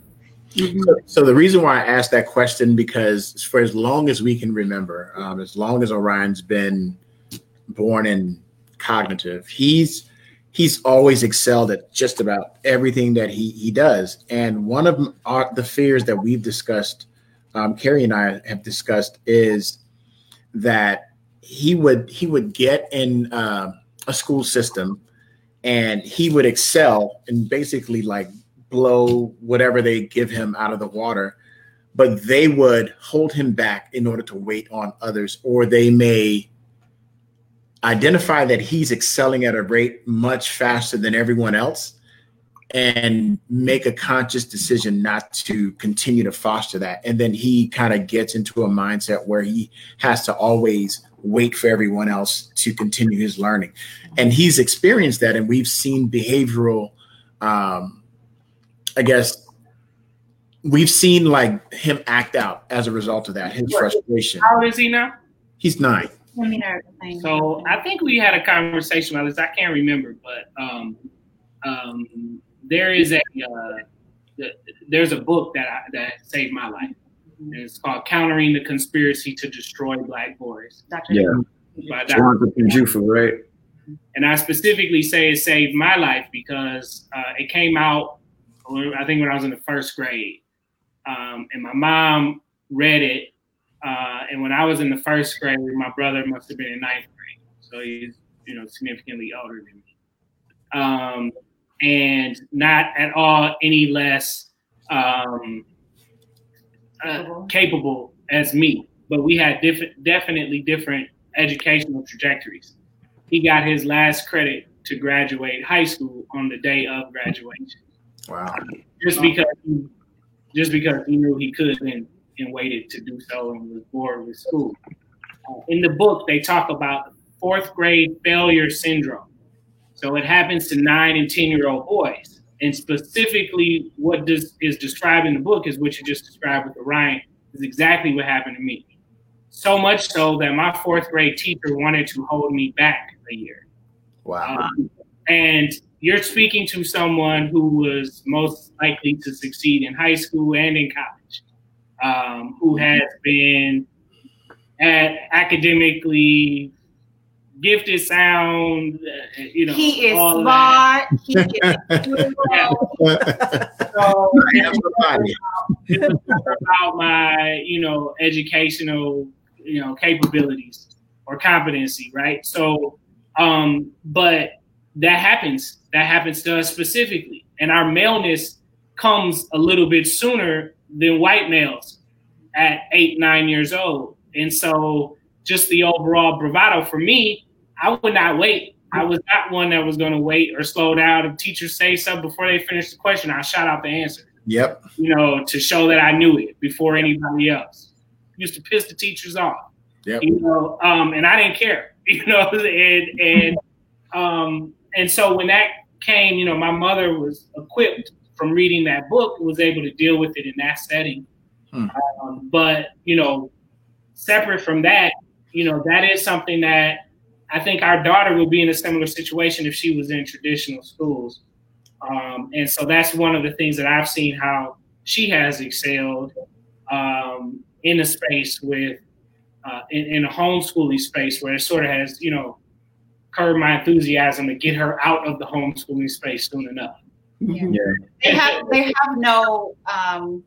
Mm-hmm. So, so, the reason why I asked that question because for as long as we can remember, um, as long as Orion's been born and cognitive, he's he's always excelled at just about everything that he he does. And one of the fears that we've discussed, um, Kiera and I have discussed, is that he would he would get in uh, a school system and he would excel and basically like blow whatever they give him out of the water but they would hold him back in order to wait on others or they may identify that he's excelling at a rate much faster than everyone else and make a conscious decision not to continue to foster that. And then he kind of gets into a mindset where he has to always wait for everyone else to continue his learning. And he's experienced that, and we've seen behavioral, um, I guess, we've seen like him act out as a result of that, his frustration. How old is he now? He's nine. So I think we had a conversation about this. I can't remember, but um, um, there is a uh, there's a book that I, that saved my life it's called Countering the Conspiracy to Destroy Black Boys. Dr. Yeah. By Dr. Kunjufu, right? And I specifically say it saved my life because uh, it came out, I think, when I was in the first grade. Um, and my mom read it. Uh, and when I was in the first grade, my brother must have been in ninth grade. So he's, you know, significantly older than me. Um, and not at all any less um, uh, capable as me, but we had different, definitely different educational trajectories. He got his last credit to graduate high school on the day of graduation. Wow! Just because, he, just because he knew he could and, and waited to do so and was bored with school. Uh, in the book, they talk about fourth grade failure syndrome. So it happens to nine and 10 year old boys. And specifically, what this is described in the book is what you just described with Orion, is exactly what happened to me. So much so that my fourth grade teacher wanted to hold me back a year. Wow. Um, and you're speaking to someone who was most likely to succeed in high school and in college, um, who has been at academically gifted, sound, uh, you know. He is all of smart. He is beautiful. So, it was about my, you know, educational, you know, capabilities or competency, right? So, um, but that happens. That happens to us specifically, and our maleness comes a little bit sooner than white males at eight, nine years old, and so just the overall bravado for me, I would not wait. I was not one that was going to wait or slow down. If teachers say something before they finish the question, I shout out the answer Yep. you know, to show that I knew it before anybody else. Used to piss the teachers off, Yep. you know, um, and I didn't care, you know, and and um, and so when that came, you know, my mother was equipped from reading that book, was able to deal with it in that setting. Hmm. Um, but you know, separate from that, you know, that is something that I think our daughter would be in a similar situation if she was in traditional schools. Um, and so that's one of the things that I've seen how she has excelled um, in a space with uh, in, in a homeschooling space where it sort of has you know curbed my enthusiasm to get her out of the homeschooling space soon enough. Mhm. They have they have no um,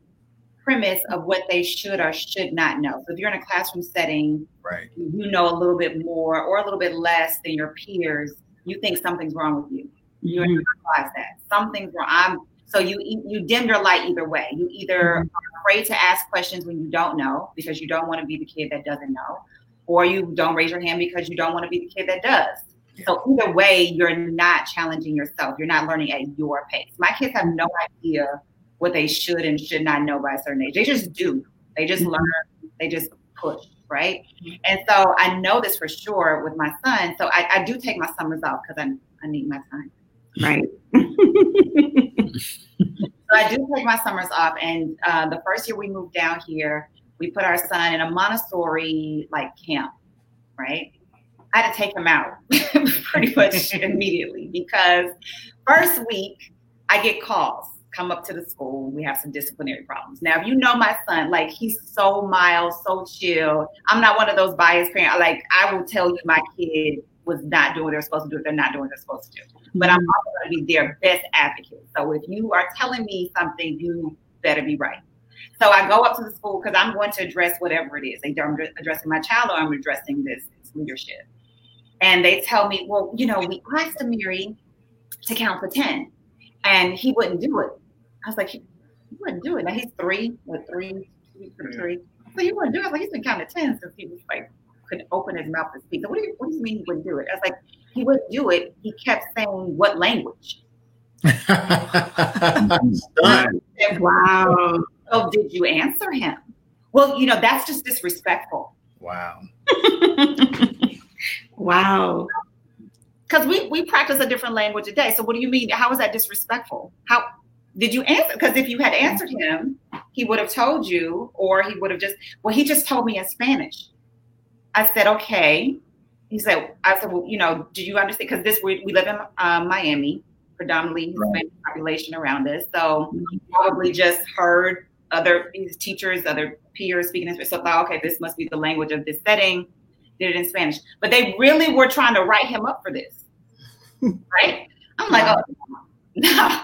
premise of what they should or should not know. So if you're in a classroom setting, Right. you know a little bit more or a little bit less than your peers. You think something's wrong with you. You Mhm. realize that something's wrong. I'm, so you you dim your light either way. You either Mhm. are afraid to ask questions when you don't know because you don't want to be the kid that doesn't know, or you don't raise your hand because you don't want to be the kid that does. So either way, you're not challenging yourself. You're not learning at your pace. My kids have no idea what they should and should not know by a certain age. They just do. They just Mhm. learn. They just push, right? And so I know this for sure with my son. So I, I do take my summers off because I, I need my time. Right. So I do take my summers off. And uh, the first year we moved down here, we put our son in a Montessori like camp, right? I had to take him out pretty much immediately because first week I get calls come up to the school. We have some disciplinary problems. Now, if you know my son, like he's so mild, so chill. I'm not one of those biased parents. Like I will tell you my kid was not doing what they're supposed to do if they're not doing what they're supposed to do. But I'm mm-hmm. also going to be their best advocate. So if you are telling me something, you better be right. So I go up to the school because I'm going to address whatever it is. Either I'm addressing my child or I'm addressing this, this leadership. And they tell me, well, you know, we asked Amiri to count to 10 and he wouldn't do it. I was like, he, he wouldn't do it. Now he's three, what, three, three, three. So he wouldn't do it. Like, he's been counting to 10 since he was like, couldn't open his mouth to speak. So what do you, what do you mean he wouldn't do it? I was like, he wouldn't do it. He kept saying what language. And Wow. So did you answer him? Well, you know, that's just disrespectful. wow. wow. Because we, we practice a different language a day. So what do you mean? How is that disrespectful? How did you answer? Because if you had answered him, he would have told you, or he would have just, well, he just told me in Spanish. I said, okay. He said, I said, well, you know, do you understand? Because this, we, we live in uh, Miami, predominantly Hispanic population around us. So he probably just heard other teachers, other peers speaking in Spanish. So I thought, okay, this must be the language of this setting. Did it in Spanish. But they really were trying to write him up for this. right? I'm like, oh, no.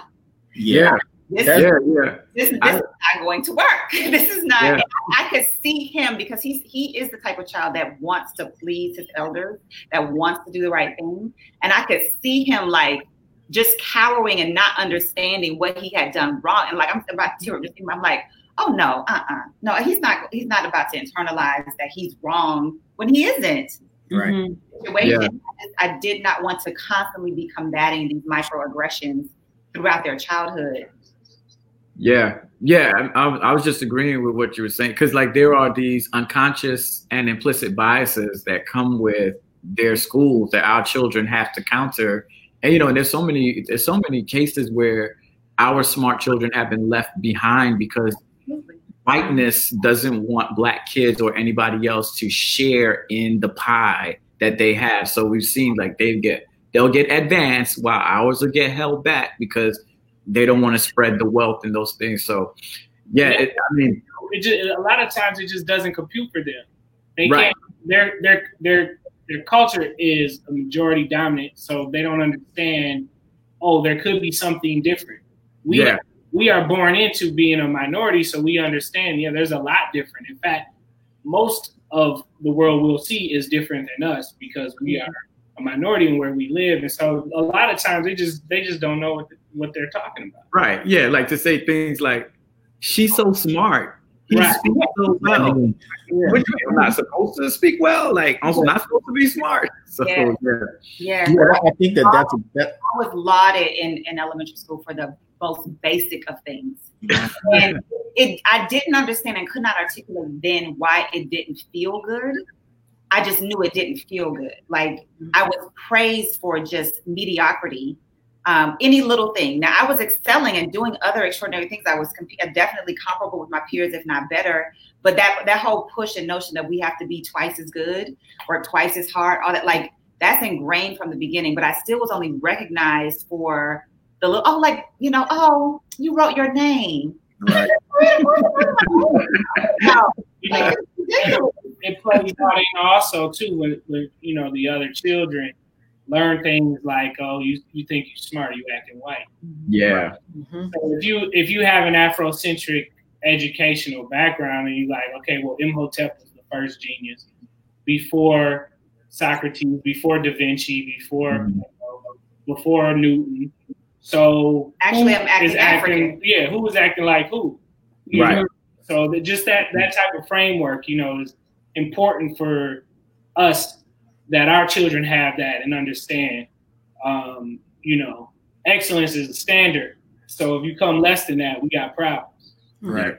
Yeah, This, yeah, yeah. this, this I- is not going to work. this is not. Yeah. I, I could see him because he's he is the type of child that wants to please his elders, that wants to do the right thing, and I could see him like just cowering and not understanding what he had done wrong. And like I'm about to just I'm like, oh no, uh, uh no, he's not. He's not about to internalize that he's wrong when he isn't. Right. Mhm. Situation. Yeah. I I did not want to constantly be combating these microaggressions throughout their childhood. Yeah, yeah. I, I, was just agreeing with what you were saying because, like, there are these unconscious and implicit biases that come with their schools that our children have to counter. And you know, and there's so many there's so many cases where our smart children have been left behind because whiteness doesn't want black kids or anybody else to share in the pie that they have. So we've seen like they get they'll get advanced while ours will get held back because they don't want to spread the wealth and those things. So yeah, it, I mean, it just, a lot of times it just doesn't compute for them. They Right. can't. Their their their their culture is a majority dominant, so they don't understand. Oh, there could be something different. We Yeah. we are born into being a minority, so we understand. Yeah, there's a lot different. In fact, most of the world we'll see is different than us because we are a minority in where we live, and so a lot of times they just they just don't know what what they're talking about. right, yeah, like to say things like, "She's so smart." He Right. speaks so well. I mean, What you mean, I'm not supposed to speak well. Like I'm not supposed to be smart. So Yeah. yeah, Yeah. yeah, I think that that's a, that, I was lauded in, in elementary school for the most basic of things. and it I didn't understand and could not articulate then why it didn't feel good. I just knew it didn't feel good. Like I was praised for just mediocrity. Um, any little thing. Now I was excelling and doing other extraordinary things. I was comp- definitely comparable with my peers, if not better. But that that whole push and notion that we have to be twice as good or twice as hard, all that like that's ingrained from the beginning. But I still was only recognized for the little oh like you know oh you wrote your name. right. No, like. It plays out in also too with, with you know the other children learn things like oh you you think you're smart you acting white yeah, Mhm. so if you if you have an afrocentric educational background and you're like okay well imhotep was the first genius before socrates before da vinci before Mhm. you before newton so Actually, I'm acting is African. yeah who was acting like who You Right. know? so that just that that type of framework you know is important for us that our children have that and understand um, you know excellence is a standard so if you come less than that we got problems right.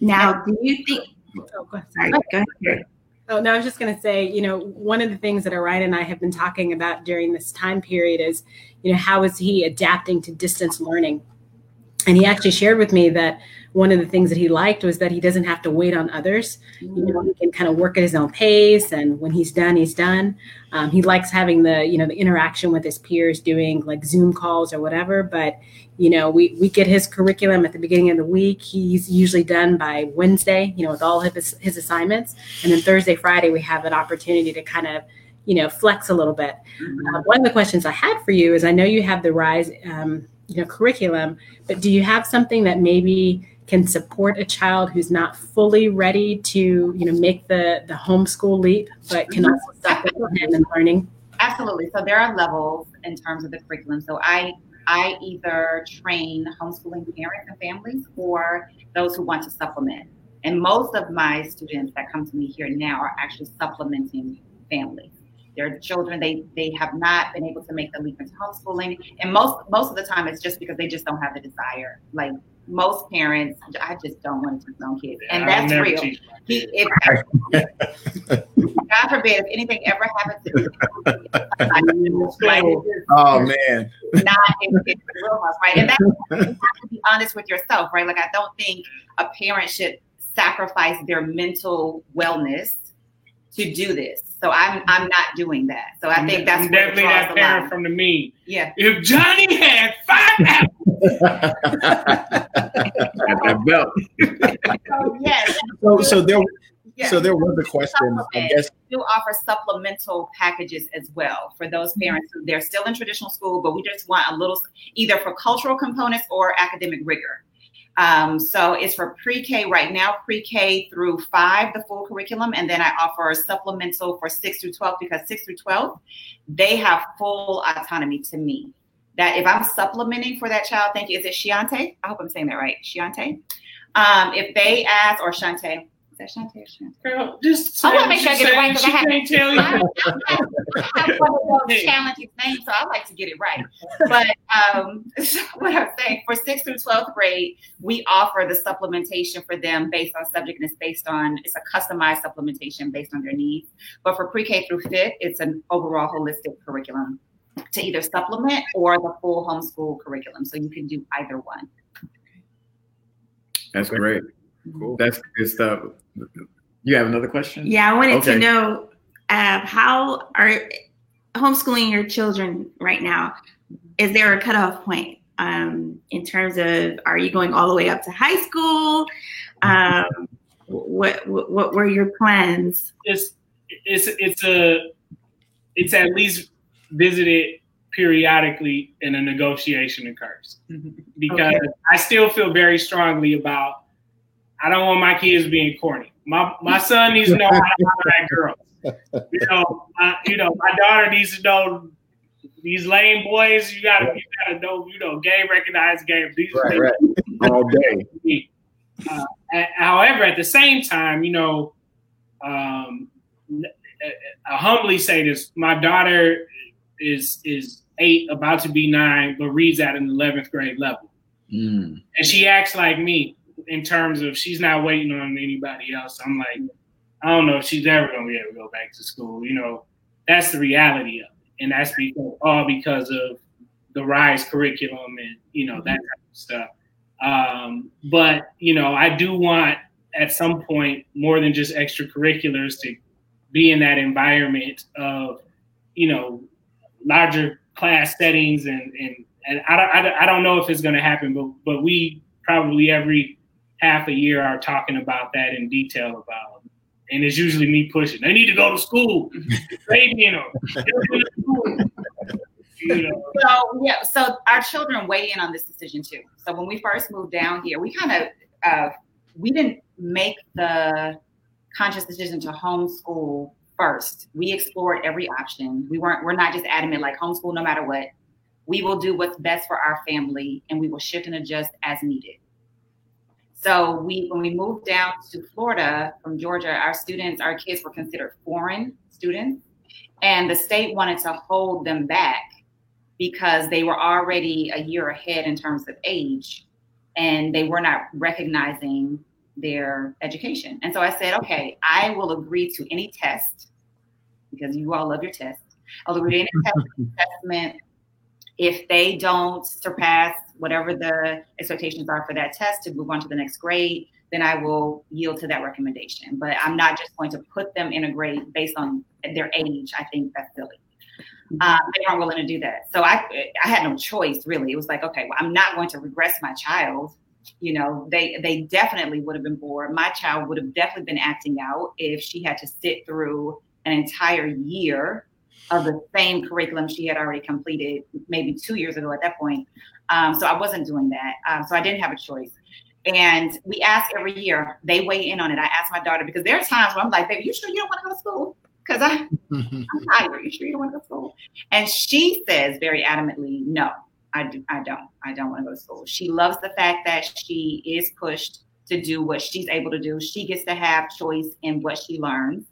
Now, do you think? Oh. Sorry, go ahead. Oh, no, I was just going to say, you know, one of the things that Orion and I have been talking about during this time period is, you know, how is he adapting to distance learning? And he actually shared with me that one of the things that he liked was that he doesn't have to wait on others. You know, he can kind of work at his own pace, and when he's done, he's done. Um, he likes having the, you know, the interaction with his peers, doing like Zoom calls or whatever. But you know, we we get his curriculum at the beginning of the week. He's usually done by Wednesday, you know, with all of his his assignments, and then Thursday, Friday, we have an opportunity to kind of, you know, flex a little bit. Uh, one of the questions I had for you is, I know you have the Rise, um, you know, curriculum, but do you have something that maybe can support a child who's not fully ready to, you know, make the the homeschool leap, but can mm-hmm. also supplement him in learning? Absolutely. So there are levels in terms of the curriculum. So I I either train homeschooling parents and families or those who want to supplement. And most of my students that come to me here now are actually supplementing families. Their children, they they have not been able to make the leap into homeschooling. And most most of the time it's just because they just don't have the desire. Like most parents, I just don't want to teach my own kids. And that's real. He, if, God forbid, if anything ever happens to me, like, oh man, not in, in real life, right? And that you have to be honest with yourself, right? Like I don't think a parent should sacrifice their mental wellness to do this. So I'm I'm not doing that. So I think that's I'm definitely draws that parent line. from the mean. Yeah, if johnny had five apples Got that belt. so yes, so so there yeah. so there was a question. I guess we do offer supplemental packages as well for those parents who they're still in traditional school, but we just want a little either for cultural components or academic rigor. Um, so it's for pre-K right now, pre-K through five, the full curriculum, and then I offer a supplemental for six through twelve because six through twelve, they have full autonomy to me. That if I'm supplementing for that child, thank you. Is it Shiante? I hope I'm saying that right. Shiante. Um, if they ask or Shante, that Shantae or? Girl, just I wanna make sure I get it right, 'cause saying. I have- tell you. I have one of those challenging names, so I like to get it right. But um, what I'm saying for sixth through twelfth grade, we offer the supplementation for them based on subject, and it's based on it's a customized supplementation based on their needs. But for pre-K through fifth, it's an overall holistic curriculum to either supplement or the full homeschool curriculum. So you can do either one. That's great. Cool. That's good stuff. You have another question? Yeah, I wanted Okay. to know uh, how are homeschooling your children right now? Is there a cutoff point um, in terms of are you going all the way up to high school? Um, what, what what were your plans? it's it's it's a it's at least visited periodically and a negotiation occurs because Okay. I still feel very strongly about I don't want my kids being corny. My my son needs to know how to holler at girls. You know, I, you know, my daughter needs to know these lame boys. You gotta you gotta know you know gay recognized gay. These Right, right. All day. uh, however, at the same time, you know, um, I humbly say this: my daughter is is eight, about to be nine, but reads at an eleventh grade level, Mm. and she acts like me in terms of she's not waiting on anybody else. I'm like, I don't know if she's ever gonna be able to go back to school. You know, that's the reality of it, and that's because all because of the rise curriculum and you know that type of stuff. Um, but you know, I do want at some point more than just extracurriculars to be in that environment of you know larger class settings and and and I don't I don't, I don't know if it's going to happen, but but we probably every half a year are talking about that in detail about. And it's usually me pushing. They need to go to school. Baby, you know. So yeah, so our children weigh in on this decision too. So when we first moved down here, we kind of uh, we didn't make the conscious decision to homeschool first. We explored every option. We weren't we're not just adamant like homeschool no matter what. We will do what's best for our family and we will shift and adjust as needed. So we when we moved down to Florida from Georgia, our students, our kids were considered foreign students and the state wanted to hold them back because they were already a year ahead in terms of age and they were not recognizing their education. And so I said, okay, I will agree to any test because you all love your test. I'll agree to any test assessment. If they don't surpass whatever the expectations are for that test to move on to the next grade, then I will yield to that recommendation. But I'm not just going to put them in a grade based on their age. I think that's silly um, they weren't willing to do that. So I I had no choice really. It was like, okay, well, I'm not going to regress my child. You know, they they definitely would have been bored. My child would have definitely been acting out if she had to sit through an entire year of the same curriculum she had already completed maybe two years ago at that point. Um, so I wasn't doing that. Um, so I didn't have a choice. And we ask every year, they weigh in on it. I ask my daughter because there are times where I'm like, baby, you sure you don't want to go to school? Because I I'm tired. You sure you don't want to go to school? And she says very adamantly, no, I do. I don't. I don't want to go to school. She loves the fact that she is pushed to do what she's able to do. She gets to have choice in what she learns.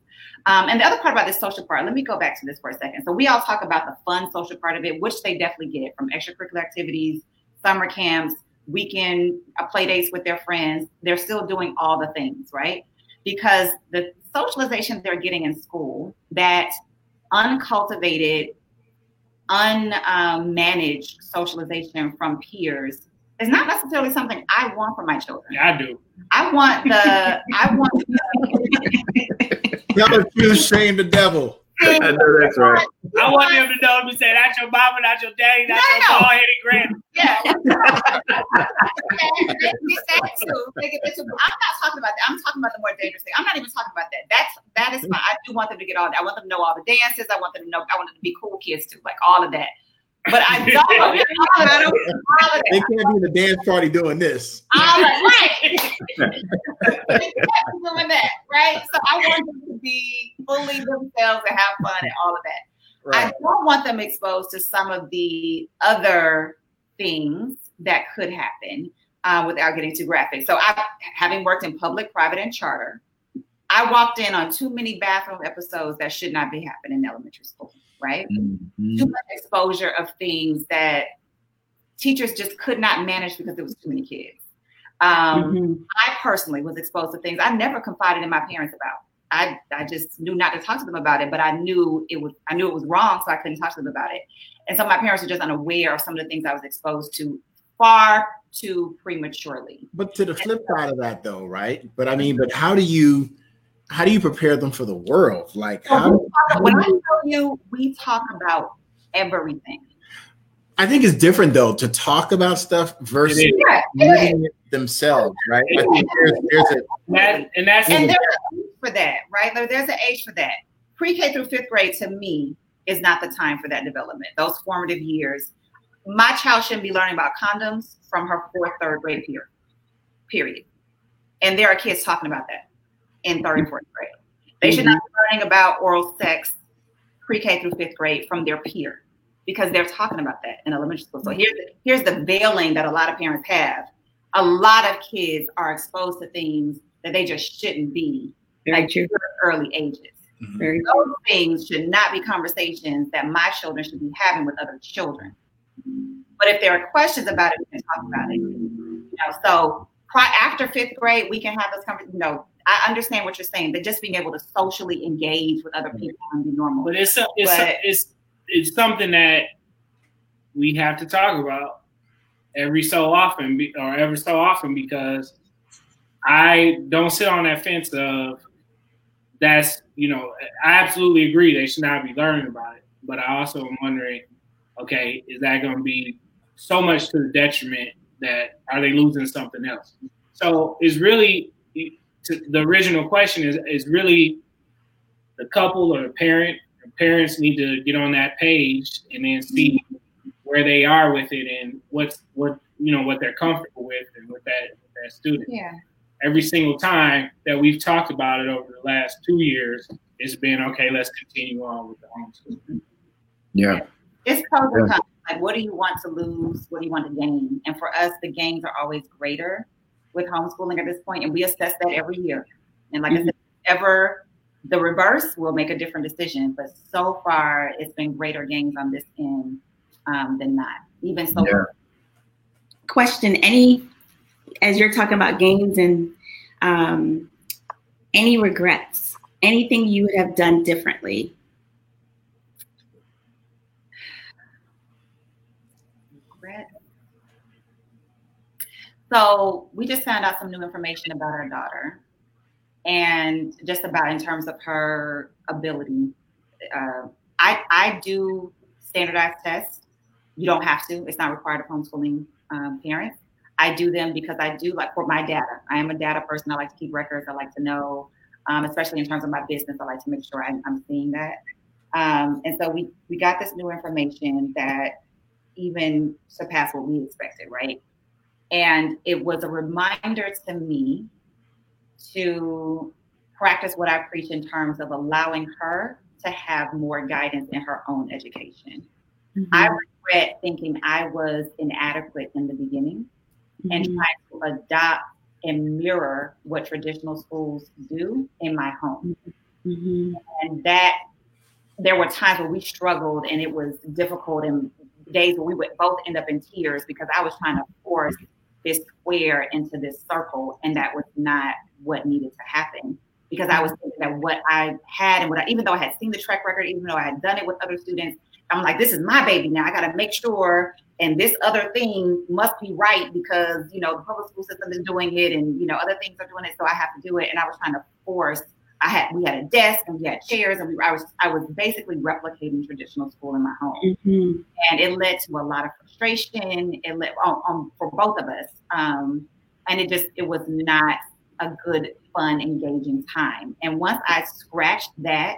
Um, and the other part about this social part, let me go back to this for a second. So we all talk about the fun social part of it, which they definitely get from extracurricular activities, summer camps, weekend uh, play dates with their friends. They're still doing all the things, right? Because the socialization they're getting in school, that uncultivated, unmanaged socialization from peers is not necessarily something I want for my children. Yeah, I do. I want the I want Y'all accuse shame the devil. I know that's right. I want them to know me say that's your mama, not your daddy, not No, your no. bald headed granny. Yeah. that too. They get I'm not talking about that. I'm talking about the more dangerous thing. I'm not even talking about that. That's that is fine. I do want them to get all that. I want them to know all the dances. I want them to know. I want them to be cool kids too, like all of that. But I don't want all of that. All of They can't be in the dance party doing this. All of right. They can't be doing that, right? So I want them to be fully themselves and have fun and all of that. I don't want them exposed to some of the other things that could happen uh, without getting too graphic. So, I, having worked in public, private, and charter, I walked in on too many bathroom episodes that should not be happening in elementary school, right? Mhm. Too much exposure of things that teachers just could not manage because there was too many kids. Um, Mhm. I personally was exposed to things I never confided in my parents about. I, I just knew not to talk to them about it, but I knew it was I knew it was wrong, so I couldn't talk to them about it. And so my parents were just unaware of some of the things I was exposed to far too prematurely. But to the flip side of that, though, right? But I mean, but how do you how do you prepare them for the world? Like, So how, we talk- when I tell you, we talk about everything. I think it's different though to talk about stuff versus It is. Yeah, it is. living it themselves, right? I think there's, there's a That, and that's And there's an age for that, right? There- There's an age for that. Pre-K through fifth grade to me is not the time for that development. Those formative years. My child shouldn't be learning about condoms from her fourth, third grade year. Period. And there are kids talking about that in third and fourth grade. They should mm-hmm. not be learning about oral sex pre-K through fifth grade from their peer because they're talking about that in elementary school. So here's the, here's the veiling that a lot of parents have. A lot of kids are exposed to things that they just shouldn't be Very true. early ages. Very Those things should not be conversations that my children should be having with other children. But if there are questions about it, we can talk about it. You know, so after fifth grade, we can have this conversation. Know, I understand what you're saying, but just being able to socially engage with other people and be normal. But it's a- it's a- But- it's it's something that we have to talk about every so often, or ever so often, because I don't sit on that fence of that's you know I absolutely agree they should not be learning about it, but I also am wondering, okay, is that going to be so much to the detriment that are they losing something else? So it's really to, the original question is is really the couple or the parent the parents need to get on that page and then see where they are with it and what's what you know what they're comfortable with and with that with that student. yeah. Every single time that we've talked about it over the last two years, it's been okay. Let's continue on with the homeschool. yeah. It's pros and cons. Like, what do you want to lose? What do you want to gain? And for us, the gains are always greater with homeschooling at this point, and we assess that every year. And like I said, ever the reverse, we'll make a different decision. But so far, it's been greater gains on this end um, than not. Even so, Yeah. question any as you're talking about gains and um, any regrets anything you would have done differently regret. So we just found out some new information about our daughter, and just about in terms of her ability. Uh, I I do standardized tests. You don't have to; it's not required of homeschooling um, parents. I do them because I do like for my data. I am a data person. I like to keep records. I like to know, um, especially in terms of my business. I like to make sure I'm, I'm seeing that. Um, and so we we got this new information that even surpassed what we expected, right? And it was a reminder to me to practice what I preach in terms of allowing her to have more guidance in her own education. I regret thinking I was inadequate in the beginning and Mhm. trying to adopt and mirror what traditional schools do in my home. Mhm. And that there were times where we struggled and it was difficult and days where we would both end up in tears because I was trying to force this square into this circle and that was not what needed to happen because I was thinking that what I had and what I even though I had seen the track record, even though I had done it with other students, I'm like, this is my baby now. I gotta make sure and this other thing must be right because you know the public school system is doing it and you know other things are doing it, so I have to do it. And I was trying to force I had we had a desk and we had chairs and we I was I was basically replicating traditional school in my home Mhm. and it led to a lot of frustration. It led on, on for both of us, um, and it just it was not a good, fun, engaging time. And once I scratched that,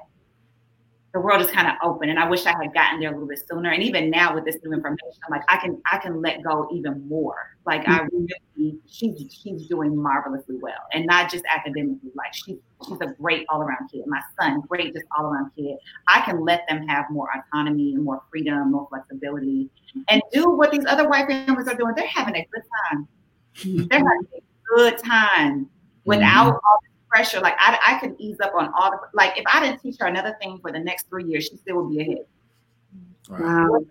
the world is kind of open. And I wish I had gotten there a little bit sooner. And even now with this new information, I'm like I can I can let go even more. Like I mm-hmm. really she's she's doing marvelously well, and not just academically. Like she's she's a great all around kid. My son, great just all around kid. I can let them have more autonomy and more freedom, more flexibility, and do what these other white families are doing. They're having a good time. Mm-hmm. They're having a good time without mm-hmm. all the pressure. Like I, I could ease up on all the like if I didn't teach her another thing for the next three years, she still would be ahead. Wow.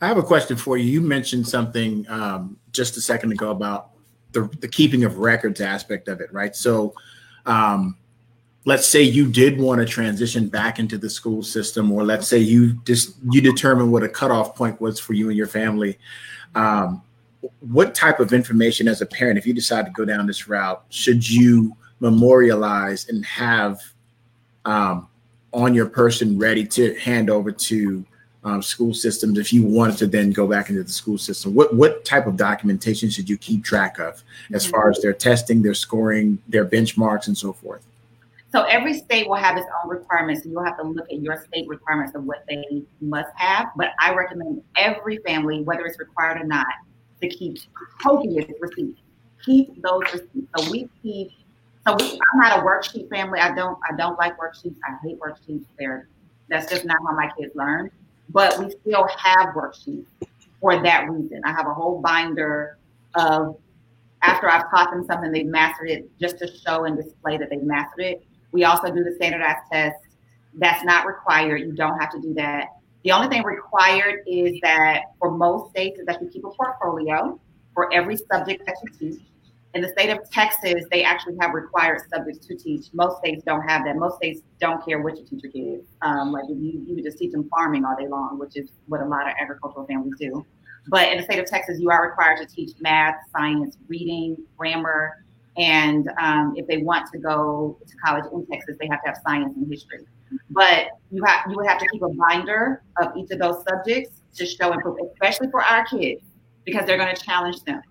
I have a question for you. You mentioned something um, just a second ago about the, the keeping of records aspect of it, right? So, um, let's say you did want to transition back into the school system, or let's say you just you determine what a cutoff point was for you and your family. Um, what type of information, as a parent, if you decide to go down this route, should you memorialize and have um, on your person ready to hand over to um, school systems if you wanted to then go back into the school system what what type of documentation should you keep track of as far as their testing their scoring their benchmarks and so forth? So every state will have its own requirements and you'll have to look at your state requirements of what they must have but i recommend every family whether it's required or not to keep copious receipts. Keep those receipts. So we keep so we, i'm not a worksheet family. I don't i don't like worksheets. I hate worksheets. They're that's just not how my kids learn but we still have worksheets for that reason. I have a whole binder of after I've taught them something, they've mastered it just to show and display that they've mastered it. We also do the standardized test. That's not required. You don't have to do that. The only thing required is that for most states is that you keep a portfolio for every subject that you teach in the state of Texas, they actually have required subjects to teach. Most states don't have that. Most states don't care what your kids. Um, like you, you would just teach them farming all day long, which is what a lot of agricultural families do. But in the state of Texas, you are required to teach math, science, reading, grammar, and um, if they want to go to college in Texas, they have to have science and history. But you have you would have to keep a binder of each of those subjects to show and prove, especially for our kids, because they're going to challenge them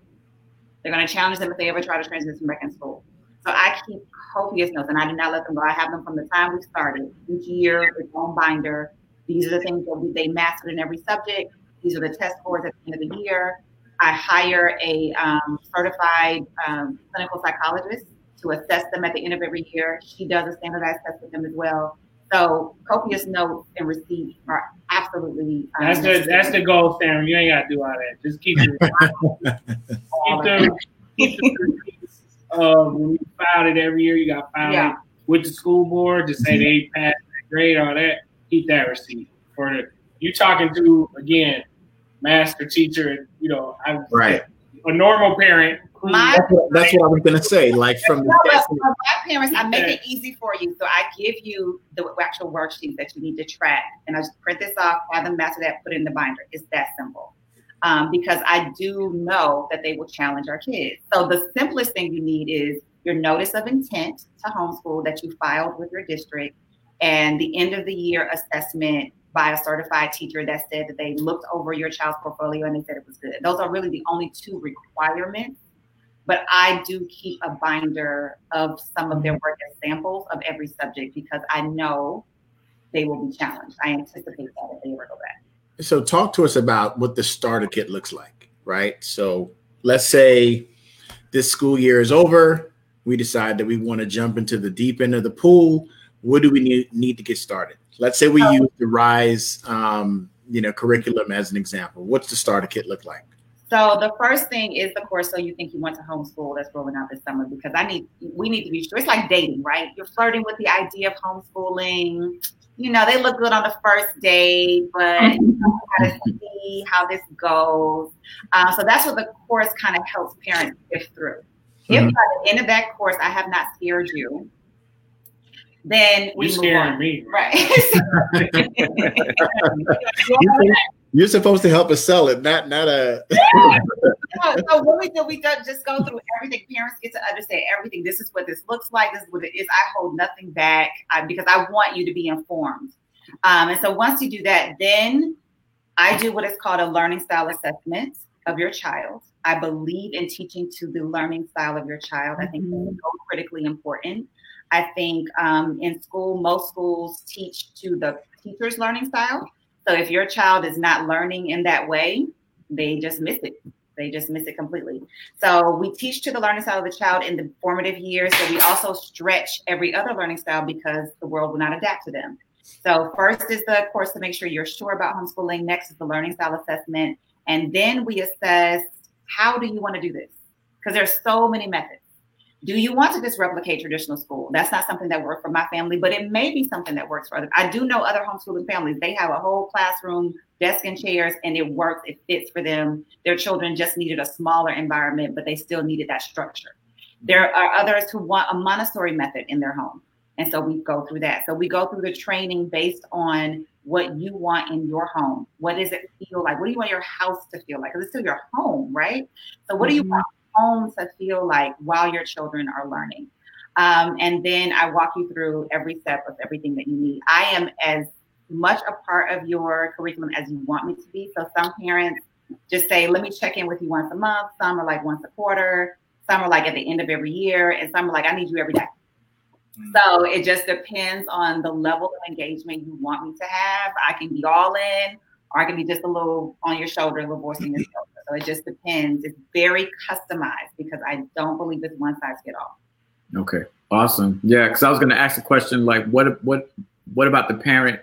they're going to challenge them if they ever try to transition back in school. So I keep copious notes and I do not let them go. I have them from the time we started. Each year, its own binder. These are the things that they mastered in every subject. These are the test scores at the end of the year. I hire a um, certified um, clinical psychologist to assess them at the end of every year. She does a standardized test with them as well. So copious notes and receipts are absolutely. Um, that's the that's the goal, Sam. You ain't got to do all that. Just keep it. keep the keep the uh, when you filed it every year, you got filed yeah. with the school board to say they passed that grade, all that. Keep that receipt for the. You talking to again, master teacher. You know, I right. A normal parent my, that's, what, that's what I was gonna say. Like from no, my parents, I make it easy for you. So I give you the actual worksheets that you need to track, and I just print this off, have them master that, put it in the binder. It's that simple. Um, because I do know that they will challenge our kids. So the simplest thing you need is your notice of intent to homeschool that you filed with your district, and the end of the year assessment by a certified teacher that said that they looked over your child's portfolio and they said it was good. Those are really the only two requirements but I do keep a binder of some of their work as samples of every subject because I know they will be challenged. I anticipate that if they ever go back. So, talk to us about what the starter kit looks like, right? So, let's say this school year is over. We decide that we want to jump into the deep end of the pool. What do we need, need to get started? Let's say we oh. use the Rise, um, you know, curriculum as an example. What's the starter kit look like? So the first thing is the course. So you think you want to homeschool that's rolling out this summer because I need we need to be sure. It's like dating, right? You're flirting with the idea of homeschooling. You know, they look good on the first date, but you got to see how this goes. Uh, so that's what the course kind of helps parents get through. Mm-hmm. If by the end of that course I have not scared you, then we You're scaring me, right? You're supposed to help us sell it, not not a. so, so what we do, we just go through everything. Parents get to understand everything. This is what this looks like. This is what it is. I hold nothing back uh, because I want you to be informed. Um, and so once you do that, then I do what is called a learning style assessment of your child. I believe in teaching to the learning style of your child. I think mm-hmm. that's so critically important. I think um, in school, most schools teach to the teacher's learning style. So if your child is not learning in that way, they just miss it. They just miss it completely. So we teach to the learning style of the child in the formative years, but we also stretch every other learning style because the world will not adapt to them. So first is the course to make sure you're sure about homeschooling. Next is the learning style assessment. And then we assess how do you want to do this? Because there's so many methods. Do you want to just replicate traditional school? That's not something that worked for my family, but it may be something that works for other. I do know other homeschooling families. They have a whole classroom, desk and chairs, and it works. It fits for them. Their children just needed a smaller environment, but they still needed that structure. There are others who want a Montessori method in their home. And so we go through that. So we go through the training based on what you want in your home. What does it feel like? What do you want your house to feel like? Because it's still your home, right? So what mm-hmm. do you mm-hmm. want home to feel like while your children are learning? Um, and then I walk you through every step of everything that you need. I am as much a part of your curriculum as you want me to be. So some parents just say, let me check in with you once a month. Some are like once a quarter. Some are like at the end of every year. And some are like, I need you every day. Mm. So it just depends on the level of engagement you want me to have. I can be all in, or I can be just a little on your shoulder, a little voicing your it just depends. It's very customized because I don't believe it's one size fit all. Okay, awesome. Yeah, because I was going to ask a question like, what what what about the parent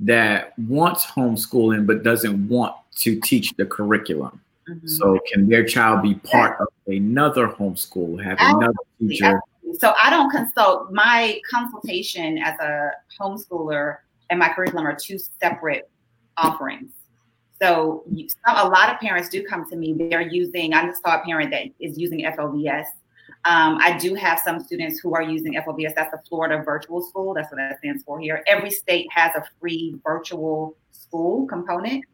that wants homeschooling but doesn't want to teach the curriculum? Mm-hmm. So can their child be part of another homeschool, have Absolutely. another teacher? So I don't consult. My consultation as a homeschooler and my curriculum are two separate offerings. So you, a lot of parents do come to me. They're using. I just saw a parent that is using FLVS. Um, I do have some students who are using FLVS. That's the Florida Virtual School. That's what that stands for here. Every state has a free virtual school component.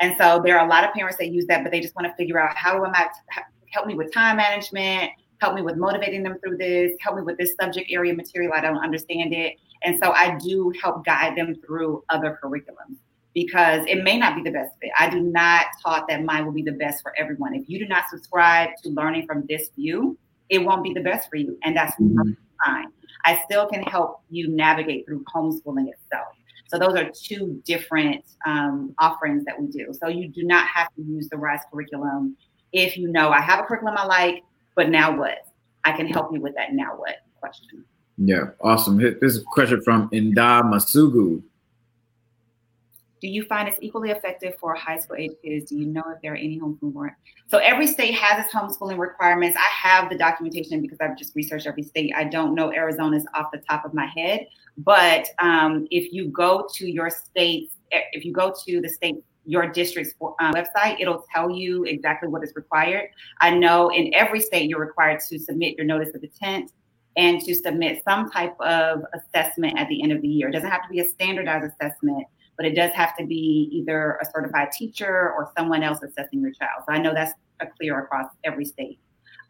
And so there are a lot of parents that use that, but they just want to figure out how do I help me with time management, help me with motivating them through this, help me with this subject area material. I don't understand it. And so I do help guide them through other curriculums because it may not be the best fit. I do not taught that mine will be the best for everyone. If you do not subscribe to learning from this view, it won't be the best for you. And that's mm-hmm. fine. I still can help you navigate through homeschooling itself. So those are two different um, offerings that we do. So you do not have to use the RISE curriculum if you know I have a curriculum I like, but now what? I can help you with that now what question. Yeah, awesome. This is a question from Inda Masugu. Do you find it's equally effective for high school age kids? Do you know if there are any homeschooling? So every state has its homeschooling requirements. I have the documentation because I've just researched every state. I don't know Arizona's off the top of my head, but um, if you go to your state, if you go to the state your district's uh, website, it'll tell you exactly what is required. I know in every state you're required to submit your notice of intent and to submit some type of assessment at the end of the year. It doesn't have to be a standardized assessment, but it does have to be either a certified teacher or someone else assessing your child. So I know that's clear across every state.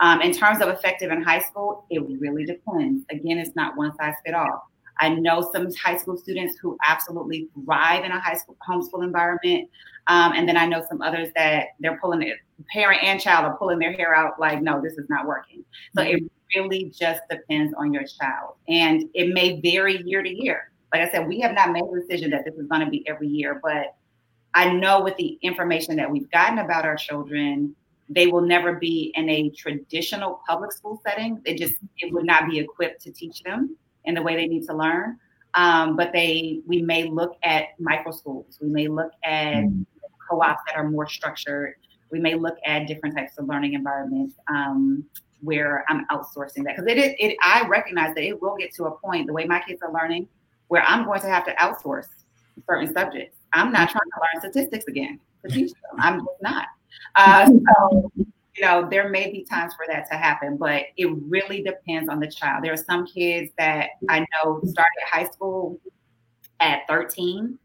Um, in terms of effective in high school, it really depends. Again, it's not one size fit all. I know some high school students who absolutely thrive in a high school homeschool environment. Um, and then I know some others that they're pulling it, parent and child are pulling their hair out like, no, this is not working. So it really just depends on your child. And it may vary year to year. Like I said, we have not made a decision that this is going to be every year, but I know with the information that we've gotten about our children, they will never be in a traditional public school setting. It just it would not be equipped to teach them in the way they need to learn. Um, but they, we may look at micro schools. We may look at mm-hmm. co-ops that are more structured. We may look at different types of learning environments um, where I'm outsourcing that because it is. It, I recognize that it will get to a point the way my kids are learning where I'm going to have to outsource certain subjects. I'm not trying to learn statistics again to teach them. I'm just not. Uh, so you know, there may be times for that to happen, but it really depends on the child. There are some kids that I know started high school at 13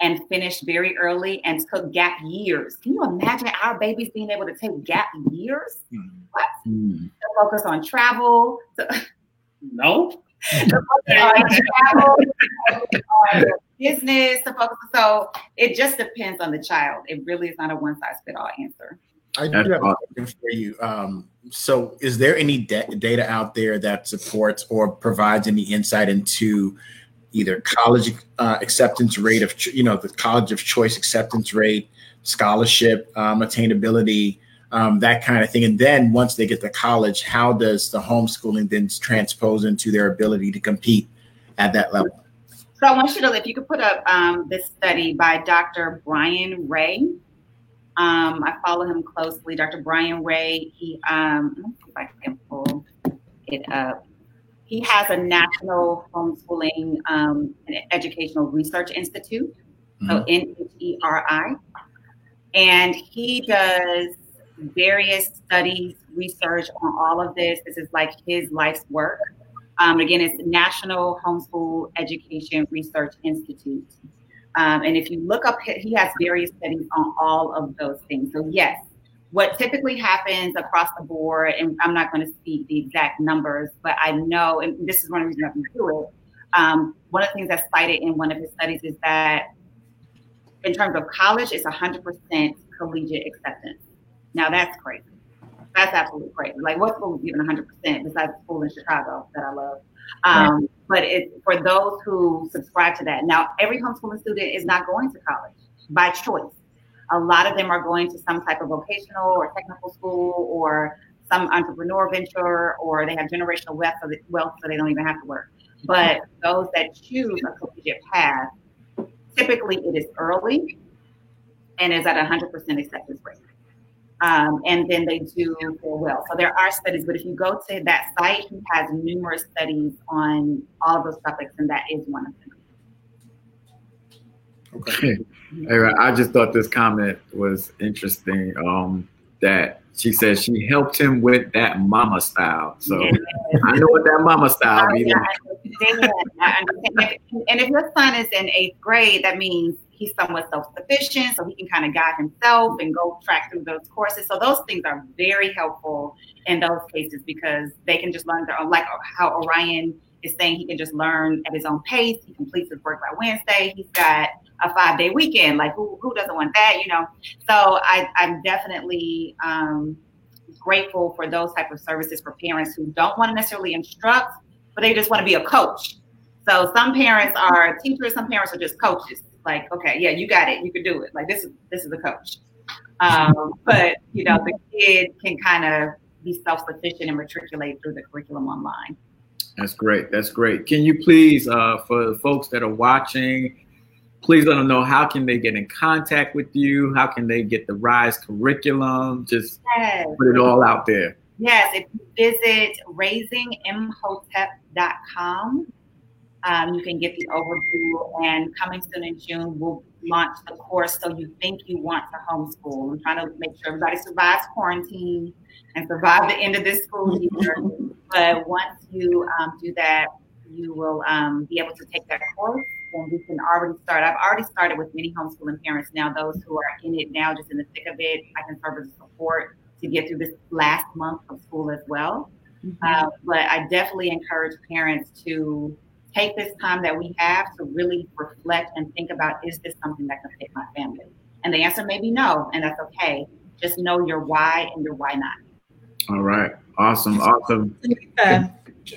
and finished very early and took gap years. Can you imagine our babies being able to take gap years? Mm. What? Mm. To focus on travel. To, no. To on on business, to focus. So it just depends on the child. It really is not a one size fit all answer. I do have a question for you. Um, so, is there any de- data out there that supports or provides any insight into either college uh, acceptance rate of, you know, the college of choice acceptance rate, scholarship um, attainability, um, that kind of thing? And then once they get to college, how does the homeschooling then transpose into their ability to compete at that level? So, I want you to, if you could put up um, this study by Dr. Brian Ray. Um, I follow him closely. Dr. Brian Ray, he, um, let me see if I can pull it up. He has a national homeschooling um, educational research institute, mm-hmm. so NHERI, and he does various studies, research on all of this. This is like his life's work. Um, again, it's National Homeschool Education Research Institute. Um, and if you look up, he has various studies on all of those things. So, yes, what typically happens across the board, and I'm not going to speak the exact numbers, but I know, and this is one of the reasons I can do it. Um, one of the things that's cited in one of his studies is that in terms of college, it's 100% collegiate acceptance. Now, that's crazy. That's absolutely crazy. Like, what school is even 100% besides the school in Chicago that I love? Um. But it, for those who subscribe to that, now every homeschooling student is not going to college by choice. A lot of them are going to some type of vocational or technical school or some entrepreneur venture, or they have generational wealth so, that, wealth so they don't even have to work. But those that choose a collegiate path, typically it is early and is at 100% acceptance rate um, and then they do well. So there are studies, but if you go to that site, he has numerous studies on all of those topics, and that is one of them. Okay. Hey, I just thought this comment was interesting. Um, that she says she helped him with that mama style. So yeah. I know what that mama style means. and if your son is in eighth grade, that means he's somewhat self-sufficient, so he can kind of guide himself and go track through those courses. So those things are very helpful in those cases because they can just learn their own. Like how Orion is saying, he can just learn at his own pace. He completes his work by Wednesday. He's got a five-day weekend. Like who who doesn't want that? You know. So I, I'm definitely. Um, grateful for those type of services for parents who don't want to necessarily instruct, but they just want to be a coach. So some parents are teachers, some parents are just coaches like, okay, yeah, you got it, you can do it. Like this is this is the coach. Um, but you know, the kid can kind of be self-sufficient and matriculate through the curriculum online. That's great. That's great. Can you please, uh, for the folks that are watching, please let them know how can they get in contact with you? How can they get the Rise curriculum? Just yes. put it all out there. Yes, if you visit raisingimhotep.com, um, you can get the overview. And coming soon in June, we'll launch the course. So you think you want to homeschool. I'm trying to make sure everybody survives quarantine and survive the end of this school year. but once you um, do that, you will um, be able to take that course and we can already start. I've already started with many homeschooling parents now. Those who are in it now, just in the thick of it, I can serve as support to get through this last month of school as well. Mm-hmm. Uh, but I definitely encourage parents to take this time that we have to really reflect and think about is this something that can fit my family? And the answer may be no, and that's okay. Just know your why and your why not. All right. Awesome. Awesome.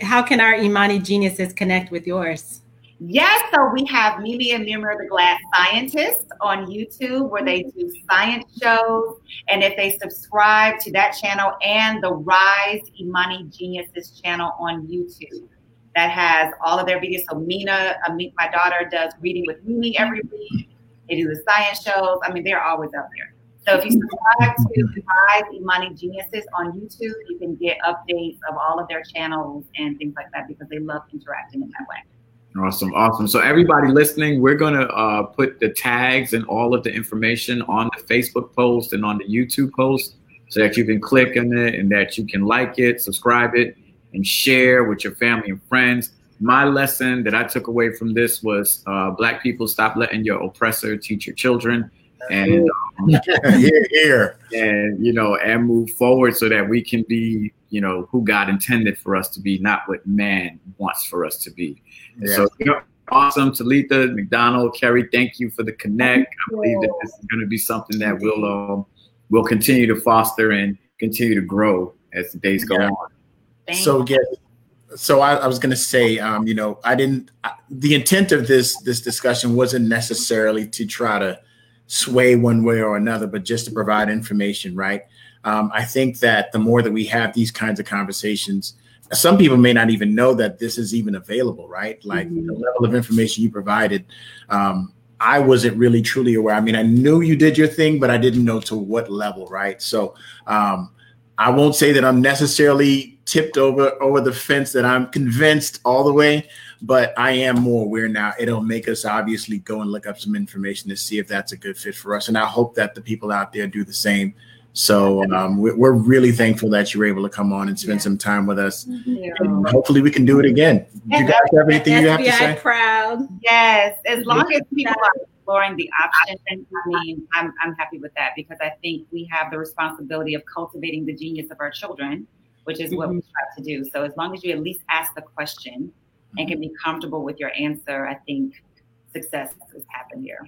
How can our Imani geniuses connect with yours? Yes, so we have Mimi and Mimir the Glass Scientist on YouTube where they do science shows. And if they subscribe to that channel and the Rise Imani Geniuses channel on YouTube, that has all of their videos. So Mina, my daughter, does reading with Mimi every week. They do the science shows. I mean, they're always out there. So if you subscribe to Rise Imani Geniuses on YouTube, you can get updates of all of their channels and things like that because they love interacting in that way. Awesome, awesome. So everybody listening, we're gonna uh, put the tags and all of the information on the Facebook post and on the YouTube post, so that you can click on it and that you can like it, subscribe it, and share with your family and friends. My lesson that I took away from this was uh, Black people stop letting your oppressor teach your children, and um, here, here, and you know, and move forward so that we can be, you know, who God intended for us to be, not what man wants for us to be. Yeah. So, you know, awesome, Talitha McDonald, Kerry. Thank you for the connect. I believe that this is going to be something that will um, will continue to foster and continue to grow as the days go yeah. on. Thank so yeah, so I, I was going to say, um, you know, I didn't. I, the intent of this this discussion wasn't necessarily to try to sway one way or another, but just to provide information, right? Um, I think that the more that we have these kinds of conversations, some people may not even know that this is even available, right? Like mm-hmm. the level of information you provided, um, I wasn't really truly aware. I mean, I knew you did your thing, but I didn't know to what level, right? So, um, I won't say that I'm necessarily tipped over over the fence that I'm convinced all the way, but I am more aware now. It'll make us obviously go and look up some information to see if that's a good fit for us, and I hope that the people out there do the same. So um, we're really thankful that you were able to come on and spend some time with us. And hopefully we can do it again. Do you guys have anything you have to say? proud. Yes, as long as people are exploring the option, I mean, I'm, I'm happy with that because I think we have the responsibility of cultivating the genius of our children, which is what we mm-hmm. try to do. So as long as you at least ask the question and mm-hmm. can be comfortable with your answer, I think success has happened here.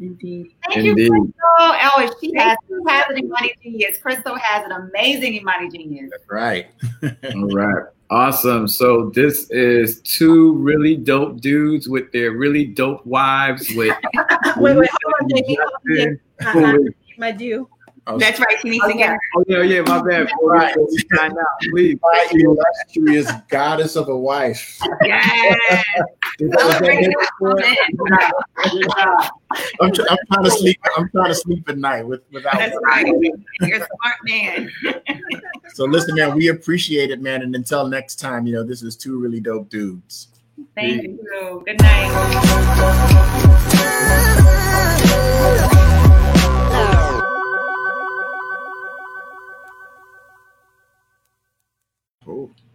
Indeed. Thank Indeed. you, Crystal. Oh, she has, she has an Imani genius. Crystal has an amazing Imani genius. That's right. All right. Awesome. So this is two really dope dudes with their really dope wives with wait, wait, hold on, JB, hold on, JB. Who Uh, uh, is- my due. Oh, That's right. She needs to oh, get Oh yeah, yeah, my bad. Right. Before we sign out, please. my illustrious goddess of a wife. Yes. Is that- is that Celebrate good for it? Good job. I'm, tr- I'm trying to sleep. I'm trying to sleep at night with, without. That's right. You're a smart man. So listen, man, we appreciate it, man. And until next time, you know, this is two really dope dudes. Thank you. Good night. Oh.